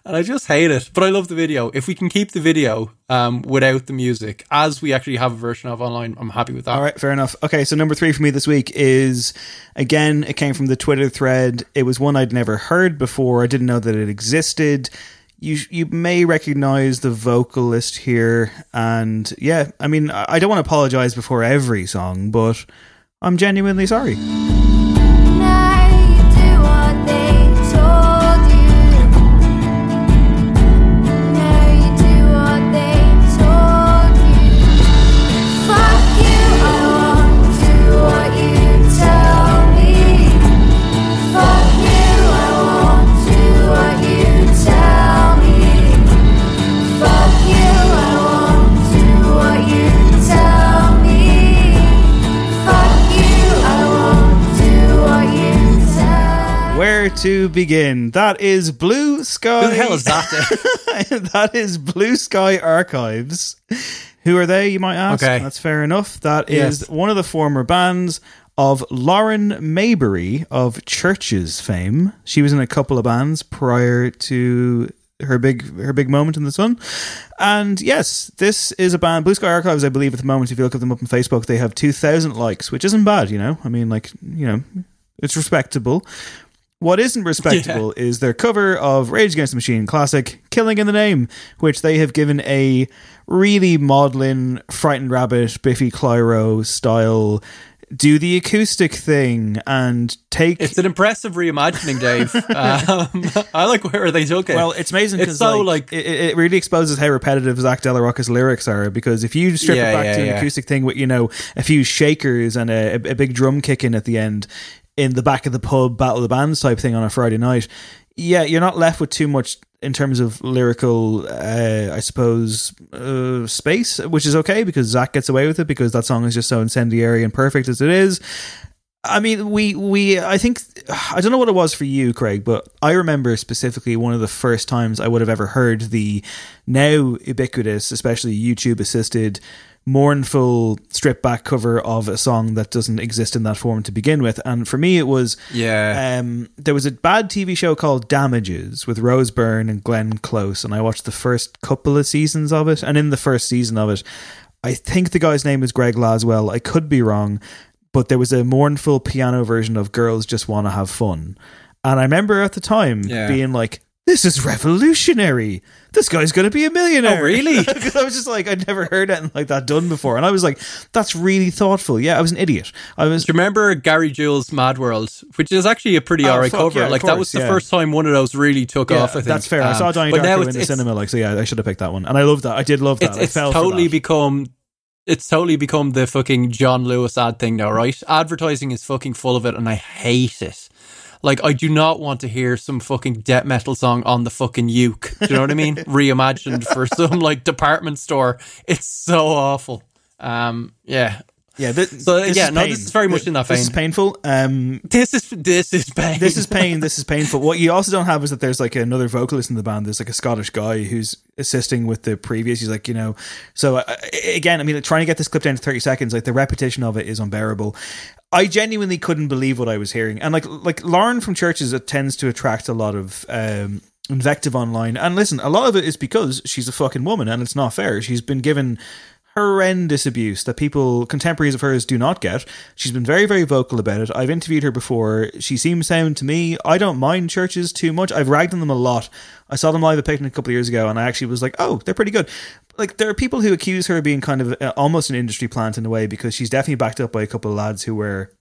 and I just hate it. But I love the video. If we can keep the video um, without the music, as we actually have a version of online, I'm happy with that.
All right, fair enough. Okay, so number three for me this week is again, it came from the Twitter thread. It was one I'd never heard before. I didn't know that it existed. You you may recognize the vocalist here, and yeah, I mean, I I don't want to apologize before every song, but I'm genuinely sorry. Begin? That is Blue Sky.
Who the hell is that?
that is Blue Sky Archives. Who are they, you might ask?
Okay.
That's fair enough. That is
Yes.
one of the former bands of Lauren Mayberry of Chvrches fame. She was in a couple of bands prior to her big her big moment in the sun. And yes, this is a band Blue Sky Archives, I believe at the moment if you look at them up on Facebook, they have 2000 likes, which isn't bad, you know. I mean like, you know, it's respectable. What isn't respectable is their cover of Rage Against the Machine classic Killing in the Name, which they have given a really maudlin Frightened Rabbit, Biffy Clyro style do the acoustic thing and take
It's an impressive reimagining, Dave. um, I like where they took it.
well, it's amazing because
so
like,
like
it, it really exposes how repetitive Zach De Rocca's lyrics are. Because if you strip
Yeah,
it back
yeah,
to an
yeah.
acoustic thing with you know a few shakers and a, a big drum kick in at the end in the back of the pub battle of the bands type thing on a Friday night, yeah, you're not left with too much in terms of lyrical, uh, I suppose, uh, space, which is okay because Zach gets away with it because that song is just so incendiary and perfect as it is. I mean, we we I think I don't know what it was for you, Craig, but I remember specifically one of the first times I would have ever heard the now ubiquitous, especially YouTube assisted, mournful stripped back cover of a song that doesn't exist in that form to begin with. And for me, it was
Yeah.
Um, there was a bad TV show called Damages with Rose Byrne and Glenn Close, and I watched the first couple of seasons of it. And in the first season of it, I think the guy's name is Greg Laswell. I could be wrong, but there was a mournful piano version of "Girls Just Want to Have Fun," and I remember at the time
Yeah.
being like. This is revolutionary. This guy's going to be a millionaire.
Oh, really?
'Cause I was just like, I'd never heard anything like that done before. And I was like, that's really thoughtful. Yeah, I was an idiot. I was.
Do you remember Gary Jules' Mad World, which is actually a pretty
Oh,
alright cover?
yeah,
like that was the
yeah.
first time one of those really took
Yeah,
off. I think
that's fair. I
Um,
saw Donnie
now
Darko in the
it's-
cinema, like so. Yeah, I should have picked that one, and I love that. I did love that.
It's,
I
it's totally become. It's totally become the fucking John Lewis ad thing now, right? Advertising is fucking full of it, and I hate it. Like, I do not want to hear some fucking death metal song on the fucking uke. Do you know what I mean? Reimagined for some like department store. It's so awful. Um, yeah,
yeah. This,
so
this
yeah, no,
pain.
this is very much in that vein.
This is painful. Um,
this is this is pain.
this is pain. This is painful. What you also don't have is that there's like another vocalist in the band. There's like a Scottish guy who's assisting with the previous. He's like, you know, so uh, again, I mean, trying to get this clip down to 30 seconds, like the repetition of it is unbearable. I genuinely couldn't believe what I was hearing, and like like Lauren from Chvrches, it tends to attract a lot of. Um, invective online and listen a lot of it is because she's a fucking woman and it's not fair she's been given horrendous abuse that people contemporaries of hers do not get. She's been very very vocal about it. I've interviewed her before. She seems sound to me. I don't mind Chvrches too much. I've ragged on them a lot. I saw them live at Picnic a couple of years ago and I actually was like, "Oh, they're pretty good." Like there are people who accuse her of being kind of uh, almost an industry plant in a way because she's definitely backed up by a couple of lads who were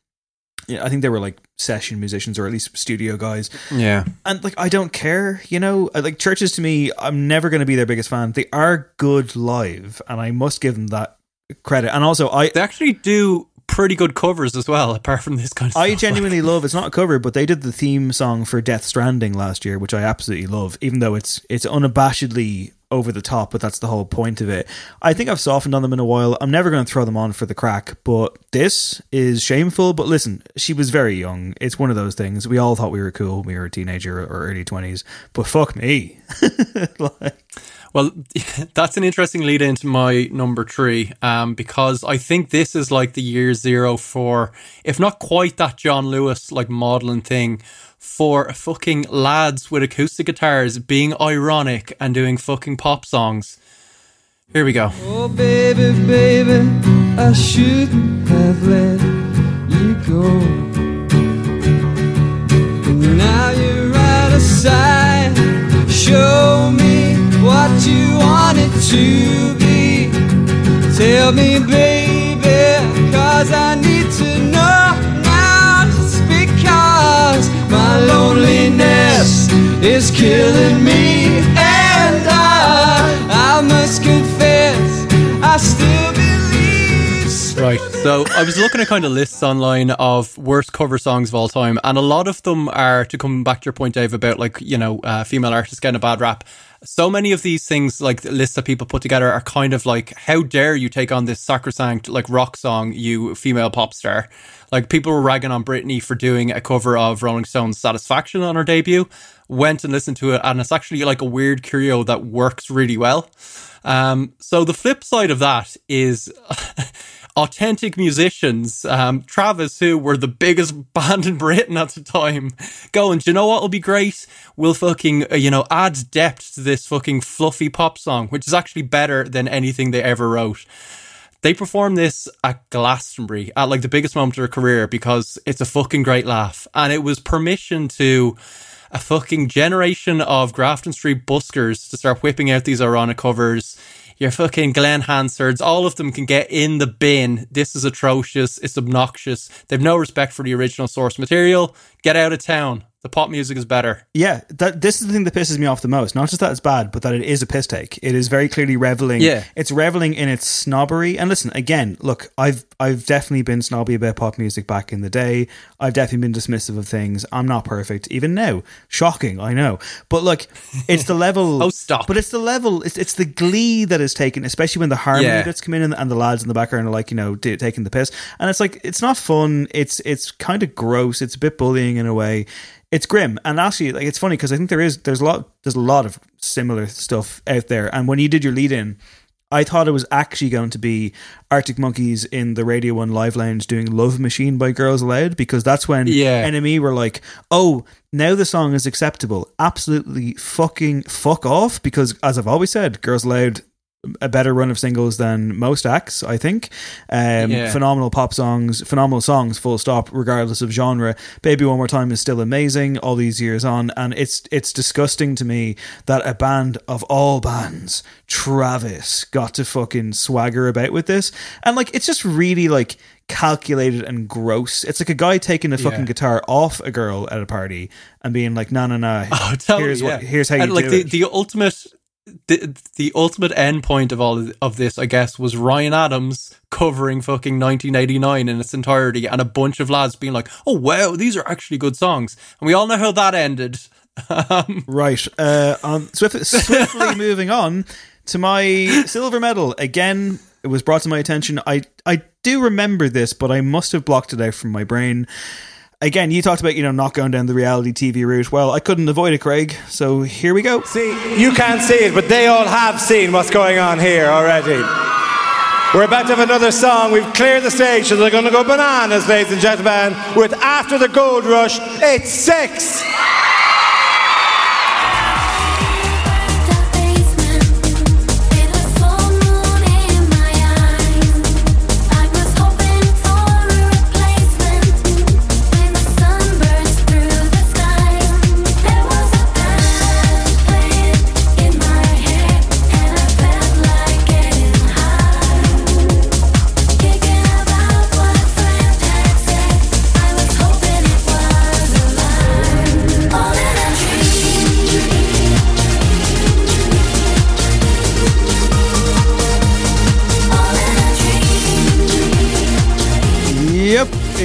yeah, I think they were like session musicians or at least studio guys.
Yeah.
And like I don't care, you know, Uh, like Chvrches to me, I'm never going to be their biggest fan. They are good live and I must give them that credit. And also I
They actually do pretty good covers as well, apart from this kind of
I
stuff.
genuinely love. It's not a cover, but they did the theme song for Death Stranding last year, which I absolutely love. Even though it's it's unabashedly over the top, but that's the whole point of it. I think I've softened on them in a while. I'm never going to throw them on for the crack, but this is shameful. But listen, she was very young. It's one of those things. We all thought we were cool when we were a teenager or early twenties, but fuck me.
Well, that's an interesting lead into my number three, um, because I think this is like the year zero for, if not quite that John Lewis like modeling thing, for fucking lads with acoustic guitars being ironic and doing fucking pop songs. Here we go.
Oh, baby, baby, I shouldn't have let you go. Now you're out of sight. Show me what you want it to be. Tell me, baby, cause I my loneliness is killing me. And I, I must confess, I still believe.
Right. So I was looking at kind of lists online of worst cover songs of all time, and a lot of them are to come back to your point, Dave, about like you know uh, female artists getting a bad rap. So many of these things, like the lists that people put together, are kind of like, how dare you take on this sacrosanct like rock song, you female pop star? Like people were ragging on Britney for doing a cover of Rolling Stone's "Satisfaction" on her debut. Went and listened to it, and it's actually like a weird curio that works really well. Um, so the flip side of that is authentic musicians, um, Travis, who were the biggest band in Britain at the time, going, do you know what will be great? We'll fucking, uh, you know, add depth to this fucking fluffy pop song, which is actually better than anything they ever wrote. They performed this at Glastonbury at like the biggest moment of their career because it's a fucking great laugh. And it was permission to a fucking generation of Grafton Street buskers to start whipping out these ironic covers. Your fucking Glenn Hansards, all of them can get in the bin. This is atrocious. It's obnoxious. They've no respect for the original source material. Get out of town. The pop music is better.
Yeah, that this is the thing that pisses me off the most. Not just that it's bad, but that it is a piss take. It is very clearly reveling.
Yeah.
it's reveling in its snobbery. And listen, again, look, I've I've definitely been snobby about pop music back in the day. I've definitely been dismissive of things. I'm not perfect, even now. Shocking, I know. But look, it's the level.
oh, stop!
But it's the level. It's it's the glee that is taken, especially when the harmony
Yeah.
that's come in and, and the lads in the background are like, you know, taking the piss. And it's like it's not fun. It's it's kind of gross. It's a bit bullying in a way. It's grim. And actually like it's funny because i think there is there's a lot there's a lot of similar stuff out there. And when you did your lead in i thought it was actually going to be arctic monkeys in the radio one live lounge doing love machine by girls aloud because that's when
Yeah.
enemy were like oh now the song is acceptable. Absolutely fucking fuck off. Because as i've always said girls aloud a better run of singles than most acts, I think. Um,
Yeah.
Phenomenal pop songs, phenomenal songs, full stop, regardless of genre. Baby One More Time is still amazing all these years on, and it's it's disgusting to me that a band of all bands, Travis, got to fucking swagger about with this, and like it's just really like calculated and gross. It's like a guy taking a fucking
Yeah.
guitar off a girl at a party and being like, "No, no, no, here's
yeah.
what, here's how you
and like
do
the,
it."
the ultimate the, the ultimate end point of all of- this i guess was ryan adams covering fucking 1989 in its entirety and a bunch of lads being like oh wow these are actually good songs and we all know how that ended um,
Right. Uh, on swift, swiftly moving on to my silver medal again. It was brought to my attention. I I do remember this, but I must have blocked it out from my brain. Again, you talked about you know not going down the reality TV route. Well, I couldn't avoid it, Craig. So here we go.
See, you can't see it, but they all have seen what's going on here already. We're about to have another song. We've cleared the stage, so they're going to go bananas, ladies and gentlemen, with After the Gold Rush. It's six.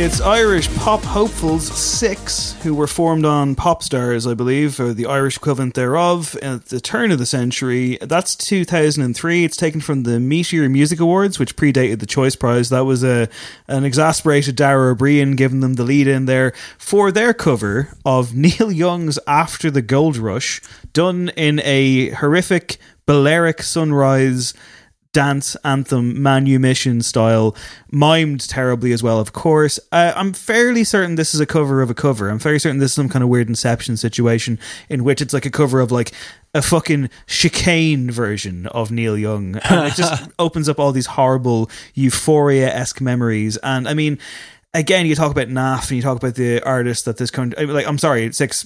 It's Irish pop hopefuls Six, who were formed on Popstars, I believe, or the Irish equivalent thereof, at the turn of the century. That's 2003. It's taken from the Meteor Music Awards, which predated the Choice Prize. That was a an exasperated Dara Ó Briain giving them the lead in there for their cover of Neil Young's After the Gold Rush, done in a horrific Balearic sunrise dance anthem manumission style mimed terribly as well of course. Uh, i'm fairly certain this is a cover of a cover. I'm fairly certain this is some kind of weird inception situation in which it's like a cover of like a fucking chicane version of neil young. And it just opens up all these horrible euphoria-esque memories. And i mean again, you talk about NAF and you talk about the artists that this country, like, I'm sorry, six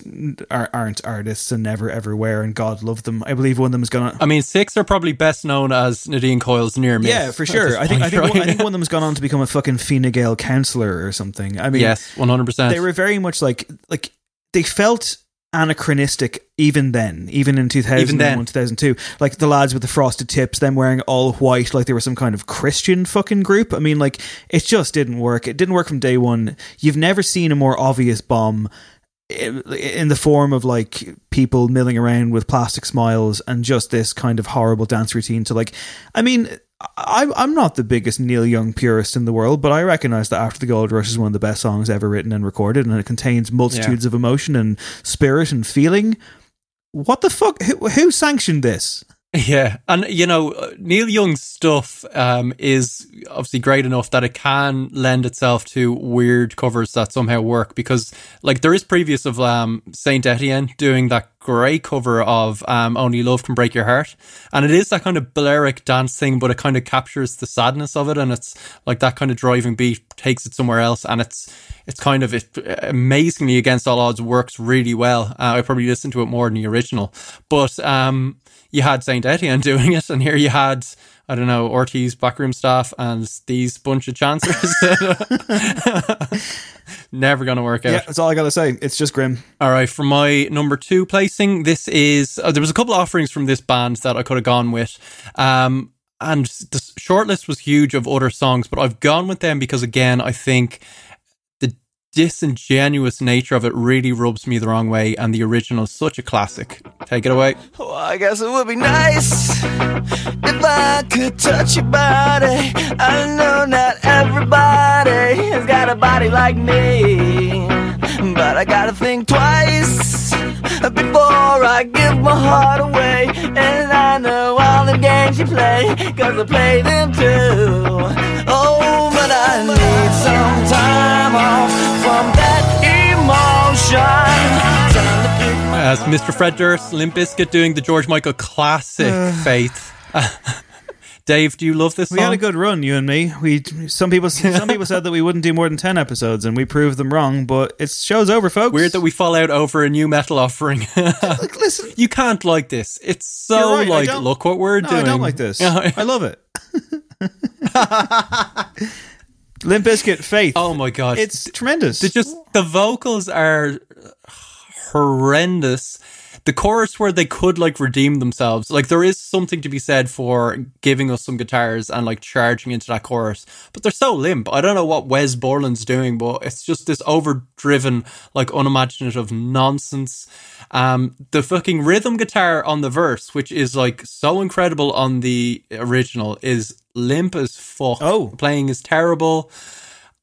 are, aren't artists and never ever were, and God love them. I believe one of them is gonna.
I mean, six are probably best known as Nadine Coyle's near me.
Yeah, for sure. I think I think, one, I think one of them has gone on to become a fucking Fine Gael counselor or something. I mean,
yes, one hundred percent.
They were very much like like they felt anachronistic even then, even in 2001,
Even then.
2002. Like the lads with the frosted tips, them wearing all white, like they were some kind of Christian fucking group. I mean, like, it just didn't work. It didn't work from day one. You've never seen a more obvious bomb in the form of like people milling around with plastic smiles and just this kind of horrible dance routine to like i mean I, i'm not the biggest neil young purist in the world but i recognize that after the gold rush is one of the best songs ever written and recorded and it contains multitudes of emotion and spirit and feeling. What the fuck? Who, who sanctioned this
Yeah, and you know Neil Young's stuff um, is obviously great enough that it can lend itself to weird covers that somehow work because, like, there is previous of um, Saint Etienne doing that great cover of um, "Only Love Can Break Your Heart," and it is that kind of Balearic dance thing, but it kind of captures the sadness of it, and it's like that kind of driving beat takes it somewhere else, and it's it's kind of it amazingly against all odds works really well. Uh, I probably listened to it more than the original, but um, you had Saint Etienne doing it, and here you had I don't know Ortiz backroom staff and these bunch of chancers. Never gonna work out.
yeah that's all i gotta say it's just grim
All right, for my number two placing, this is uh, there was a couple offerings from this band that I could have gone with, um, and the shortlist was huge of other songs, but I've gone with them because again, I think disingenuous nature of it really rubs me the wrong way, and the original is such a classic. Take it away.
Well, I guess it would be nice if I could touch your body. I know not everybody has got a body like me, but I gotta think twice before I give my heart away. And I know all the games you play, cause I play them too. But I need some time off from that emotion. Time to pick my
As Mr. Fred Durst, Limp Bizkit doing the George Michael classic uh. Faith. Dave, do you love this
we
song?
had a good run you and me we some people some people said that we wouldn't do more than 10 episodes and we proved them wrong but it's show's over folks
Weird that we fall out over a nu metal offering.
listen,
you can't like this. It's so
right,
like, look what we're
no,
doing.
I don't like this. I love it. Limp Bizkit, Faith.
Oh my god,
it's tremendous.
The just the vocals are horrendous. The chorus where they could like redeem themselves, like there is something to be said for giving us some guitars and like charging into that chorus, but they're so limp. I don't know what Wes Borland's doing, but it's just this overdriven, like unimaginative nonsense. Um, the fucking rhythm guitar on the verse, which is like so incredible on the original, is limp as fuck.
Oh,
playing is terrible.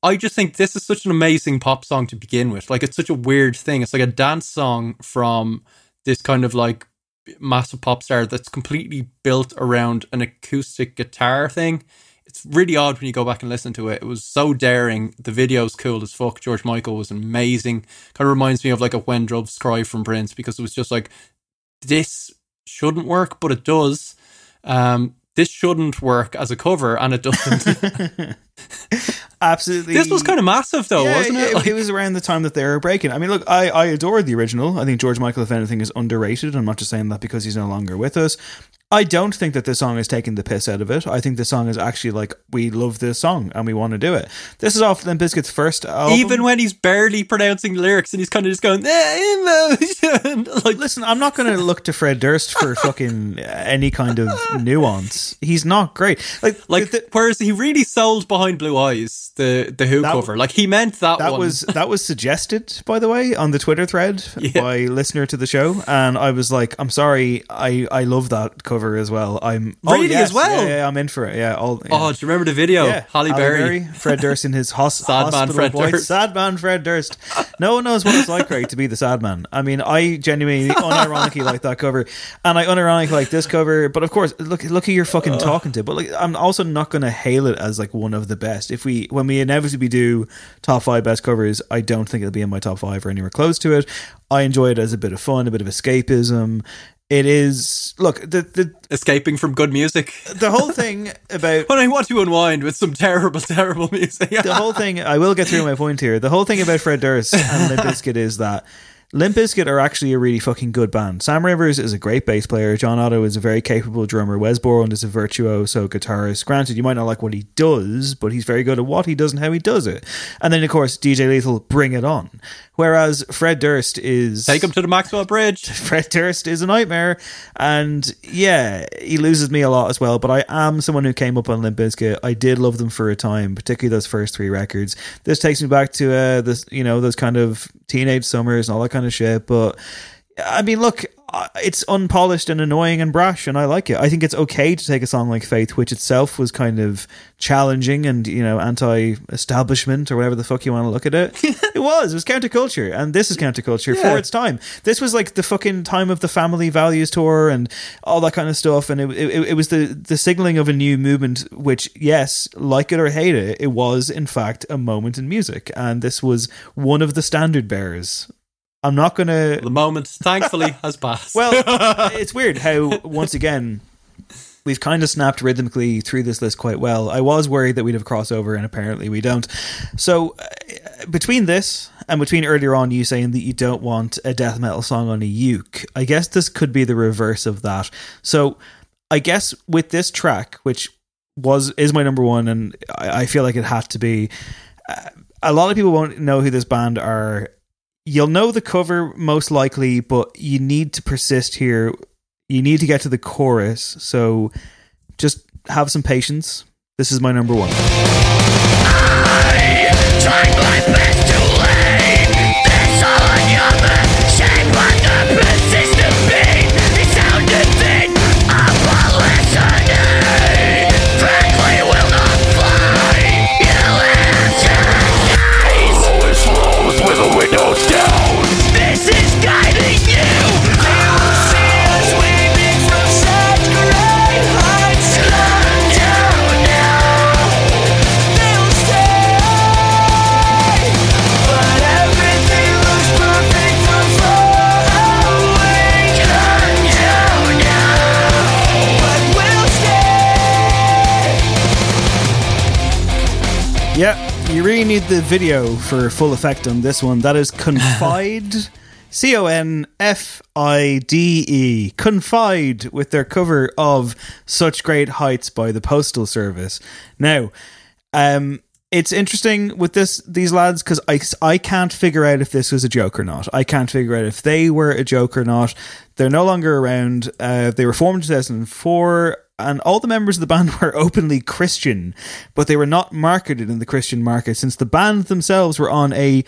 I just think this is such an amazing pop song to begin with. Like it's such a weird thing. It's like a dance song from this kind of like massive pop star that's completely built around an acoustic guitar thing. It's really odd when you go back and listen to it. It was so daring. The video's cool as fuck. George Michael was amazing. Kind of reminds me of like a When Doves Cry from Prince because it was just like this shouldn't work, but it does. Um, this shouldn't work as a cover, and it doesn't.
Absolutely.
This was kind of massive, though,
Yeah,
wasn't it?
It,
Like-
it was around the time that they were breaking. I mean, look, I, I adored the original. I think George Michael, if anything, is underrated. I'm not just saying that because he's no longer with us. I don't think that this song is taking the piss out of it. I think the song is actually like we love this song and we want to do it. This is off Limp Bizkit's first album.
Even when he's barely pronouncing the lyrics and he's kind of just going, eh, emotion. like,
listen, I'm not going to look to Fred Durst for fucking any kind of nuance. He's not great. Like,
like whereas he really sold behind Blue Eyes, the the Who
That-
cover. Like he meant that,
that
one.
was that was suggested by the way on the Twitter thread by listener to the show, and I was like, I'm sorry, I I love that cover as well. I'm oh, yes,
as well?
Yeah, yeah, I'm in for it. Yeah, all, yeah.
Oh, do you remember the video?
Yeah,
Halle Berry.
Fred Durst in his hos-
Sad man Fred
voice.
Durst.
Sad man Fred Durst. No one knows what it's like, Craig, to be the sad man. I mean, I genuinely, unironically like that cover, and I unironically like this cover. But of course, look, look who you're fucking talking to. But like, I'm also not going to hail it as like one of the best. If we, when we inevitably do top five best covers, I don't think it'll be in my top five or anywhere close to it. I enjoy it as a bit of fun, a bit of escapism. It is look the the
escaping from good music.
The whole thing about
when I want to unwind with some terrible, terrible music.
the whole thing I will get through my point here. The whole thing about Fred Durst and Limp Bizkit is that Limp Bizkit are actually a really fucking good band. Sam Rivers is a great bass player. John Otto is a very capable drummer. Wes Borland is a virtuoso guitarist. Granted, you might not like what he does, but he's very good at what he does and how he does it. And then, of course, DJ Lethal, bring it on. Whereas Fred Durst is
Take him to the Maxwell Bridge.
Fred Durst is a nightmare, and yeah, he loses me a lot as well. But I am someone who came up on Limp Bizkit. I did love them for a time, particularly those first three records. This takes me back to uh, this, you know, those kind of teenage summers and all that kind of shit. But I mean, look, uh, it's unpolished and annoying and brash, and I like it. I think it's okay to take a song like Faith, which itself was kind of challenging and you know anti-establishment or whatever the fuck you want to look at it. it was. It was counterculture, and this is counterculture
Yeah.
for its time. This was like the fucking time of the Family Values tour and all that kind of stuff, and it it, it was the the signaling of a new movement. Which, yes, like it or hate it, it was in fact a moment in music, and this was one of the standard bearers. I'm not gonna.
The moment, thankfully, has passed.
Well, it's weird how once again we've kind of snapped rhythmically through this list quite well. I was worried that we'd have crossover, and apparently we don't. So uh, between this and between earlier on you saying that you don't want a death metal song on a uke, I guess this could be the reverse of that. So I guess with this track, which was is my number one, and I, I feel like it had to be. Uh, a lot of people won't know who this band are. You'll know the cover most likely, but you need to persist here. You need to get to the chorus, so just have some patience. This is my number one.
You
really need the video for full effect on this one. That is Confide. C O N F I D E. Confide with their cover of Such Great Heights by the Postal Service. Now, um, it's interesting with this these lads because I, I can't figure out if this was a joke or not. I can't figure out if they were a joke or not. They're no longer around. Uh, they were formed in 2004 and all the members of the band were openly Christian, but they were not marketed in the Christian market since the band themselves were on a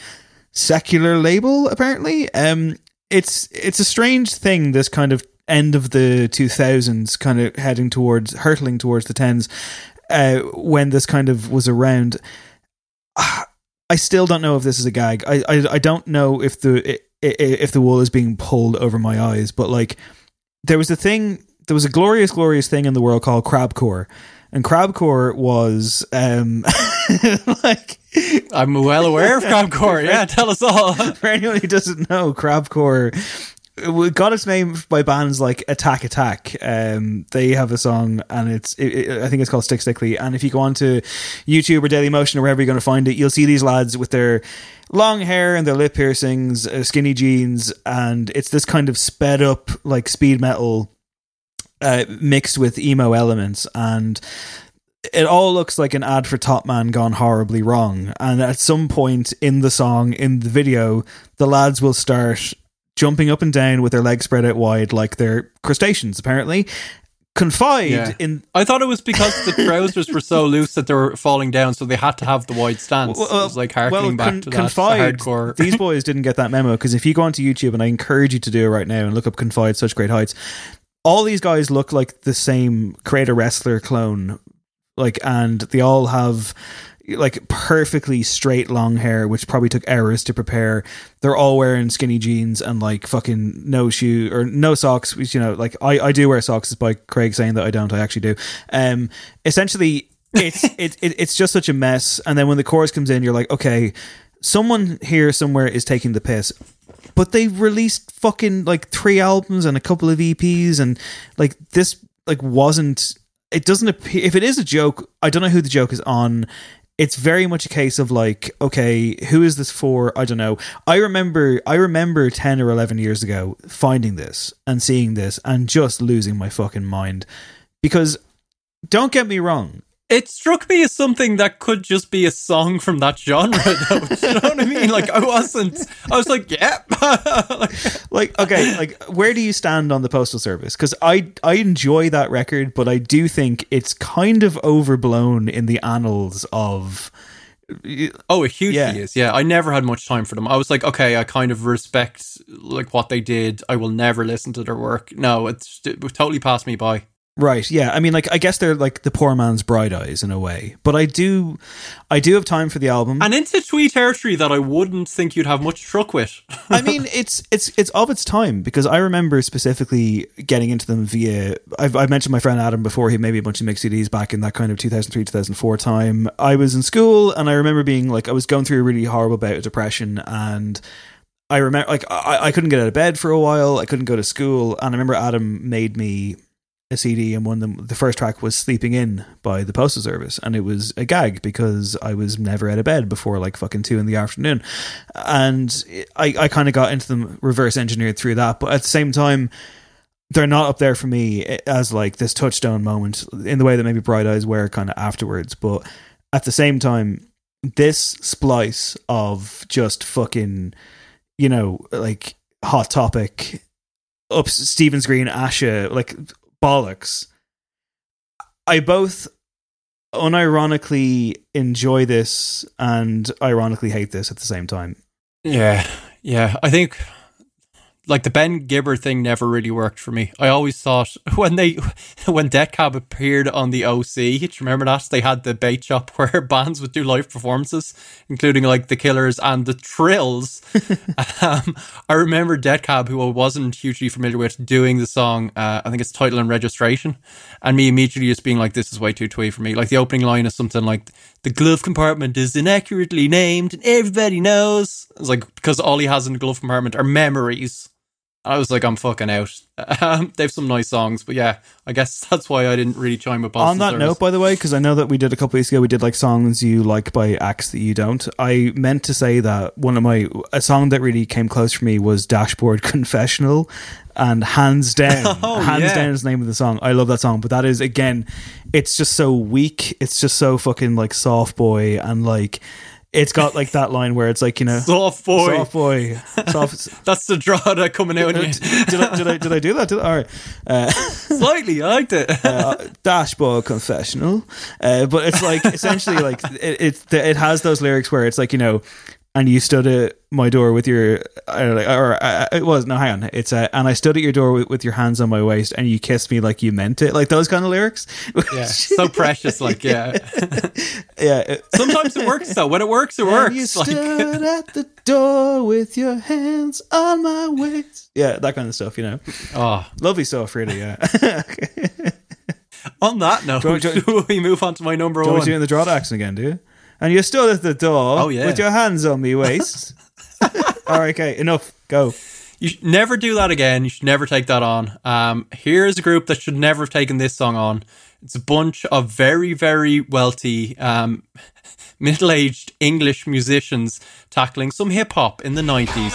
secular label. Apparently, um, it's it's a strange thing. This kind of end of the two thousands, kind of heading towards hurtling towards the tens, uh, when this kind of was around. I still don't know if this is a gag. I I, I don't know if the if the wool is being pulled over my eyes, but like there was a thing there was a glorious glorious thing in the world called crabcore and crabcore was um like
I'm well aware of crabcore yeah tell us all
for anyone who doesn't know crabcore it got its name by bands like Attack Attack. Um, they have a song, and it's it, it- I think it's called Stick Stickly. And if you go onto YouTube or Daily Motion or wherever you're going to find it, you'll see these lads with their long hair and their lip piercings, uh, skinny jeans, and it's this kind of sped up like speed metal uh, mixed with emo elements and it all looks like an ad for Top Man gone horribly wrong. And at some point in the song, in the video, the lads will start jumping up and down with their legs spread out wide like they're crustaceans, apparently. Confide
Yeah.
in
I thought it was because the trousers were so loose that they were falling down, so they had to have the wide stance. it was like harkening back
con-
to that hardcore.
these boys didn't get that memo because if you go onto YouTube, and I encourage you to do it right now and look up Confide, such great heights. All these guys look like the same creator wrestler clone, like, and they all have like perfectly straight long hair, which probably took hours to prepare. They're all wearing skinny jeans and like fucking no shoe or no socks. Which you know, like I, I do wear socks, despite Craig saying that I don't. I actually do. Um, essentially, it's it, it it's just such a mess. And then when the chorus comes in, you're like, okay, someone here somewhere is taking the piss. But they released fucking like three albums and a couple of EPs, and like this like wasn't. It doesn't appear. If it is a joke, I don't know who the joke is on. It's very much a case of like, okay, who is this for? I don't know. I remember, I remember ten or eleven years ago finding this and seeing this and just losing my fucking mind because don't get me wrong,
It struck me as something that could just be a song from that genre, though. You know what I mean? Like, I wasn't. I was like, yeah.
like okay like where do you stand on the postal service because i i enjoy that record but i do think it's kind of overblown in the annals of
Oh, it hugely
Yeah.
is. Yeah, I never had much time for them. I was like, okay, I kind of respect like what they did. I will never listen to their work. No, it's it totally passed me by.
Right yeah i mean like i guess they're like the poor man's bright eyes in a way but i do i do have time for the album
And into twee territory that I wouldn't think you'd have much truck with.
I mean, it's it's it's of its time because I remember specifically getting into them via. I've, I've mentioned my friend Adam before. He made me a bunch of mix CDs back in that kind of two thousand three two thousand four time. I was in school and I remember being like I was going through a really horrible bout of depression and. I remember, like, I, I couldn't get out of bed for a while. I couldn't go to school, and I remember Adam made me a CD, and one of them, the first track was "Sleeping In" by the Postal Service, and it was a gag because I was never out of bed before like fucking two in the afternoon, and I, I kind of got into them reverse engineered through that, but at the same time, they're not up there for me eh, as like this touchstone moment in the way that maybe Bright Eyes were kind of afterwards, but at the same time, this splice of just fucking, you know, like hot topic up Stephens Green, Asha, like bollocks. I both unironically enjoy this and ironically hate this at the same time.
Yeah, yeah. I think like the Ben Gibbard thing never really worked for me. I always thought when they when Death Cab appeared on the OC, do you remember that they had the bait shop where bands would do live performances, including like the Killers and the Thrills. um, I remember Death Cab, who I wasn't hugely familiar with, doing the song. Uh, I think it's title and registration, and me immediately just being like, "This is way too twee for me." Like the opening line is something like, "The glove compartment is inaccurately named, and everybody knows." It's like because all he has in the glove compartment are memories. I was like, I'm fucking out. Um, they have some nice songs, but yeah, I guess that's why I didn't really chime with
On that
Service.
note, by the way, because I know that we did a couple weeks ago, we did like songs you like by acts that you don't. I meant to say that one of my a song that really came close for me was Dashboard Confessional, and hands down,
Oh,
hands
yeah.
down is the name of the song. I love that song, but that is again, it's just so weak. It's just so fucking like soft boy and like. It's got like that line where it's like you know,
Soft boy.
soft boy, soft.
That's the draw that coming out. you.
did I did I did I do that? Did I? All right. Uh,
Slightly, I liked it.
uh, dashboard confessional uh, but it's like essentially like it, it it has those lyrics where it's like you know and you stood at my door with your or, or uh, it was no hang on it's uh, and I stood at your door with, with your hands on my waist and you kissed me like you meant it like those kind of lyrics
yeah, so precious. Like, yeah.
yeah
Sometimes it works though. When it works, it
And
works.
you
Like,
stood at the door with your hands on my waist yeah that kind of stuff you know
oh,
lovely stuff really yeah
on that note,
Do you- do you-
we move on to my number
Do you want
one.
me to do in the draw accent again, do you? And you're still at the door
Oh, yeah.
with your hands on me waist. All right, okay, enough. Go.
You should never do that again. You should never take that on. Um, here's a group that should never have taken this song on. It's a bunch of very, very wealthy, um, middle-aged English musicians tackling some hip hop in the 90s.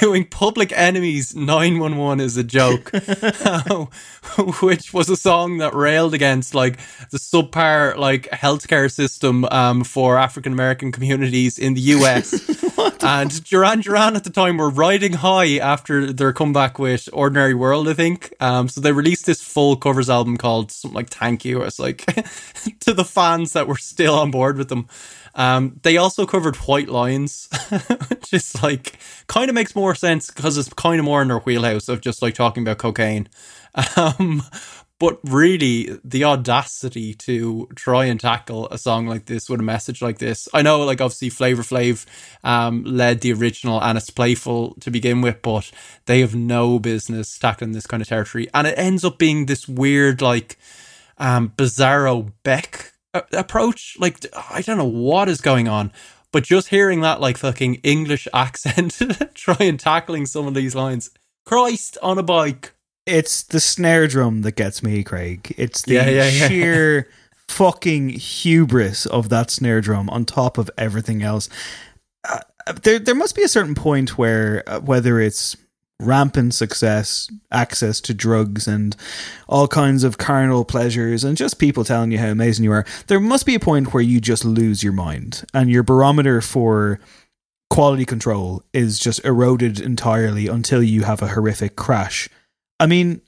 Doing Public Enemy's 911 is a joke, which was a song that railed against like the subpar like healthcare system um, for African American communities in the US. and Duran Duran at the time were riding high after their comeback with Ordinary World, I think. Um, so they released this full covers album called something like Thank You. It's like to the fans that were still on board with them. Um, they also covered White Lines, which is like kind of makes more sense because it's kind of more in their wheelhouse of just like talking about cocaine. Um, but really, the audacity to try and tackle a song like this with a message like this. I know, like, obviously, Flavor Flav um, led the original and it's playful to begin with, but they have no business tackling this kind of territory. And it ends up being this weird, like, um, bizarro Beck approach. Like, I don't know what is going on. But just hearing that, like, fucking English accent, try and tackling some of these lines. Christ on a bike.
It's the snare drum that gets me, Craig. It's the
Yeah, yeah, yeah.
sheer fucking hubris of that snare drum on top of everything else. Uh, there, there must be a certain point where, uh, whether it's rampant success, access to drugs, and all kinds of carnal pleasures, and just people telling you how amazing you are, there must be a point where you just lose your mind, and your barometer for quality control is just eroded entirely until you have a horrific crash. I mean,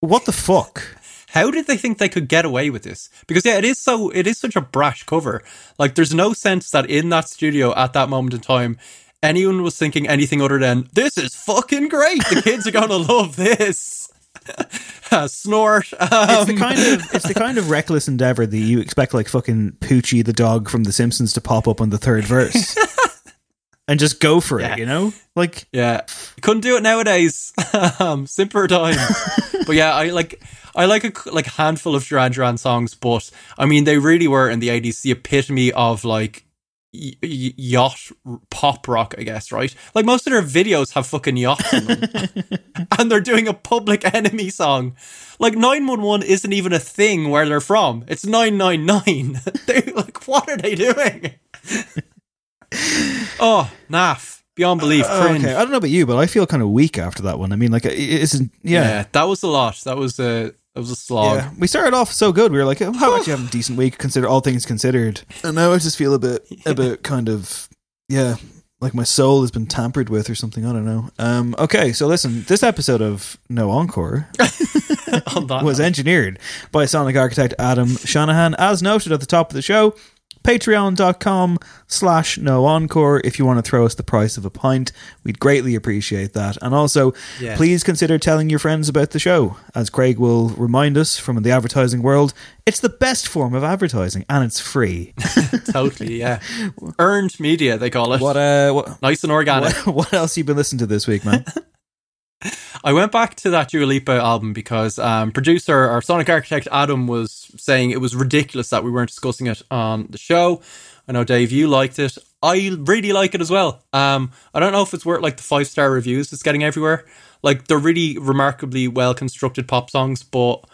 what the fuck?
How did they think they could get away with this? Because yeah, it is so it is such a brash cover. Like there's no sense that in that studio at that moment in time anyone was thinking anything other than this is fucking great. The kids are going to love this. Snort. Um,
it's the kind of it's the kind of reckless endeavor that you expect like fucking Poochie the dog from The Simpsons to pop up on the third verse. and just go for it, you know? Like
Yeah, couldn't do it nowadays. um, simpler times. but yeah, I like I like a like handful of Duran Duran songs, but I mean they really were in the eighties the epitome of like y- yacht pop rock, I guess. Right? Like most of their videos have fucking yachts in them, and they're doing a Public Enemy song. Like nine one one isn't even a thing where they're from. It's nine nine nine. They like what are they doing? oh, naff. Beyond belief, uh, cringe.
Okay, I don't know about you, but I feel kind of weak after that one. I mean, like, it isn't. Yeah,
that was a lot. That was a that was a slog.
Yeah, we started off so good. We were like, "Oh, how about you have a decent week? Consider all things considered." And now I just feel a bit, a bit kind of, yeah, like my soul has been tampered with or something. I don't know. Um, okay, so listen, this episode of No Encore was engineered by sonic architect Adam Shanahan, as noted at the top of the show. Patreon.com slash no encore if you want to throw us the price of a pint. We'd greatly appreciate that. And also,
Yes.
please consider telling your friends about the show. As Craig will remind us from the advertising world, it's the best form of advertising and it's free.
totally, yeah. Earned media, they call it.
What, uh, what,
nice and organic.
what, what else you been listening to this week, man?
I went back to that Dua Lipa album because um, producer our sonic architect Adam was saying it was ridiculous that we weren't discussing it on the show. I know Dave, you liked it. I really like it as well. Um, I don't know if it's worth like the five star reviews it's getting everywhere. Like they're really remarkably well constructed pop songs, but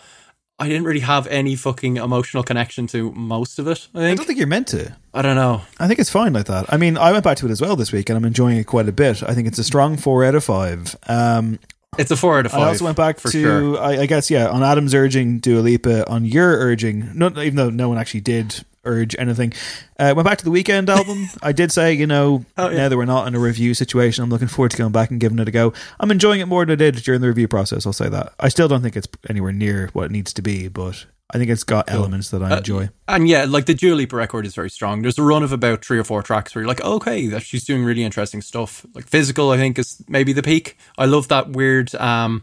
I didn't really have any fucking emotional connection to most of it. I
I don't think you're meant to.
I don't know.
I think it's fine like that. I mean, I went back to it as well this week and I'm enjoying it quite a bit. I think it's a strong four out of five. Um,
It's a four out of five.
I also went back
for
to,
sure.
I, I guess, yeah, on Adam's urging, Dua Lipa, on your urging, not even though no one actually did urge anything. Uh, went back to the weekend album. I did say, you know,
Oh, yeah.
now that we're not in a review situation, I'm looking forward to going back and giving it a go. I'm enjoying it more than I did during the review process. I'll say that. I still don't think it's anywhere near what it needs to be, but I think it's got elements that I
Uh,
enjoy.
And yeah, like the Dua Lipa record is very strong. There's a run of about three or four tracks where you're like, okay, that she's doing really interesting stuff. Like physical, I think is maybe the peak. I love that weird, um,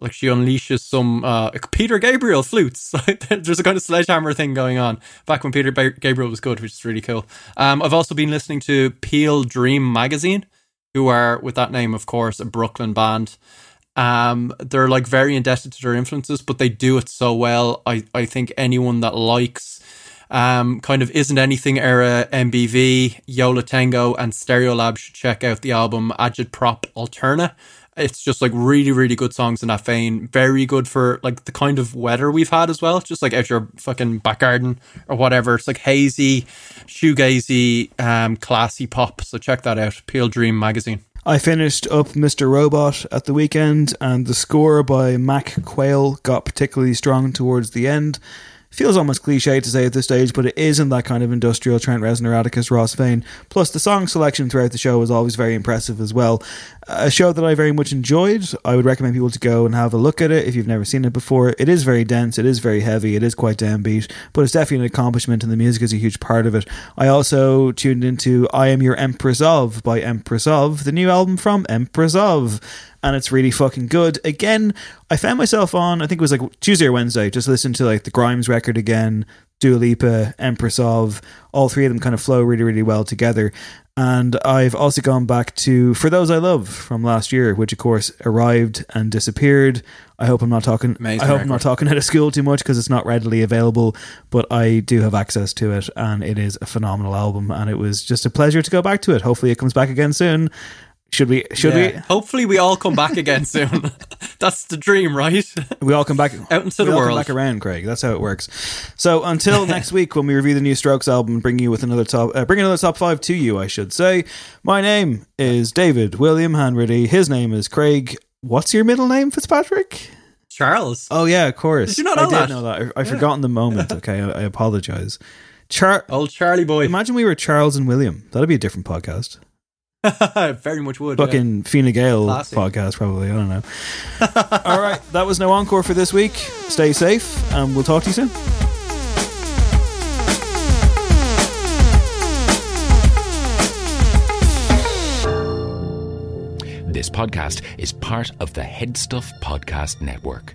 like she unleashes some uh, Peter Gabriel flutes. There's a kind of sledgehammer thing going on back when Peter ba- Gabriel was good, which is really cool. Um, I've also been listening to Peel Dream Magazine, who are with that name, of course, a Brooklyn band. Um, they're like very indebted to their influences, but they do it so well. I, I think anyone that likes um, kind of isn't anything era MBV, Yo La Tengo, and Stereolab should check out the album Agitprop Alterna. It's just like really, really good songs in that vein. Very good for like the kind of weather we've had as well. Just like out your fucking back garden or whatever. It's like hazy, shoegazy, um, classy pop. So check that out. Peel Dream magazine.
I finished up Mr. Robot at the weekend, and the score by Mac Quayle got particularly strong towards the end. Feels almost cliche to say at this stage, but it is in that kind of industrial Trent Reznor, Atticus Ross vein. Plus, the song selection throughout the show was always very impressive as well. A show that I very much enjoyed. I would recommend people to go and have a look at it if you've never seen it before. It is very dense, it is very heavy, it is quite downbeat, but it's definitely an accomplishment, and the music is a huge part of it. I also tuned into I Am Your Empress of by Empress of, the new album from Empress of and it's really fucking good. Again, I found myself on, I think it was like Tuesday or Wednesday, just listened to like the Grimes record again, Dua Lipa, Empress of, all three of them kind of flow really, really well together. And I've also gone back to For Those I Love from last year, which of course arrived and disappeared. I hope I'm not talking.
Amazing
I hope I'm not talking out of school too much because it's not readily available, but I do have access to it, and it is a phenomenal album. And it was just a pleasure to go back to it. Hopefully, it comes back again soon. Should we? Should
Yeah. Hopefully, we all come back again soon. That's the dream, right?
we? We all come back
Out into
we
the
all
world.
Come back around, Craig. That's how it works. So until next week, when we review the new Strokes album, bring you with another top, uh, bring another top five to you, I should say. My name is David William Hanratty. His name is Craig. What's your middle name, Fitzpatrick?
Charles.
Oh yeah, of course.
Did you not know
I
know
did know that. I, I've
Yeah.
forgotten the moment. Okay, I, I apologize. Char-
Old Charlie boy.
Imagine we were Charles and William. That'd be a different podcast.
Very much would. yeah.
Fucking Fine Gael
Classy.
podcast, probably. I don't know. All right, that was no encore for this week. Stay safe, and we'll talk to you soon.
This podcast is part of the HeadStuff Podcast Network.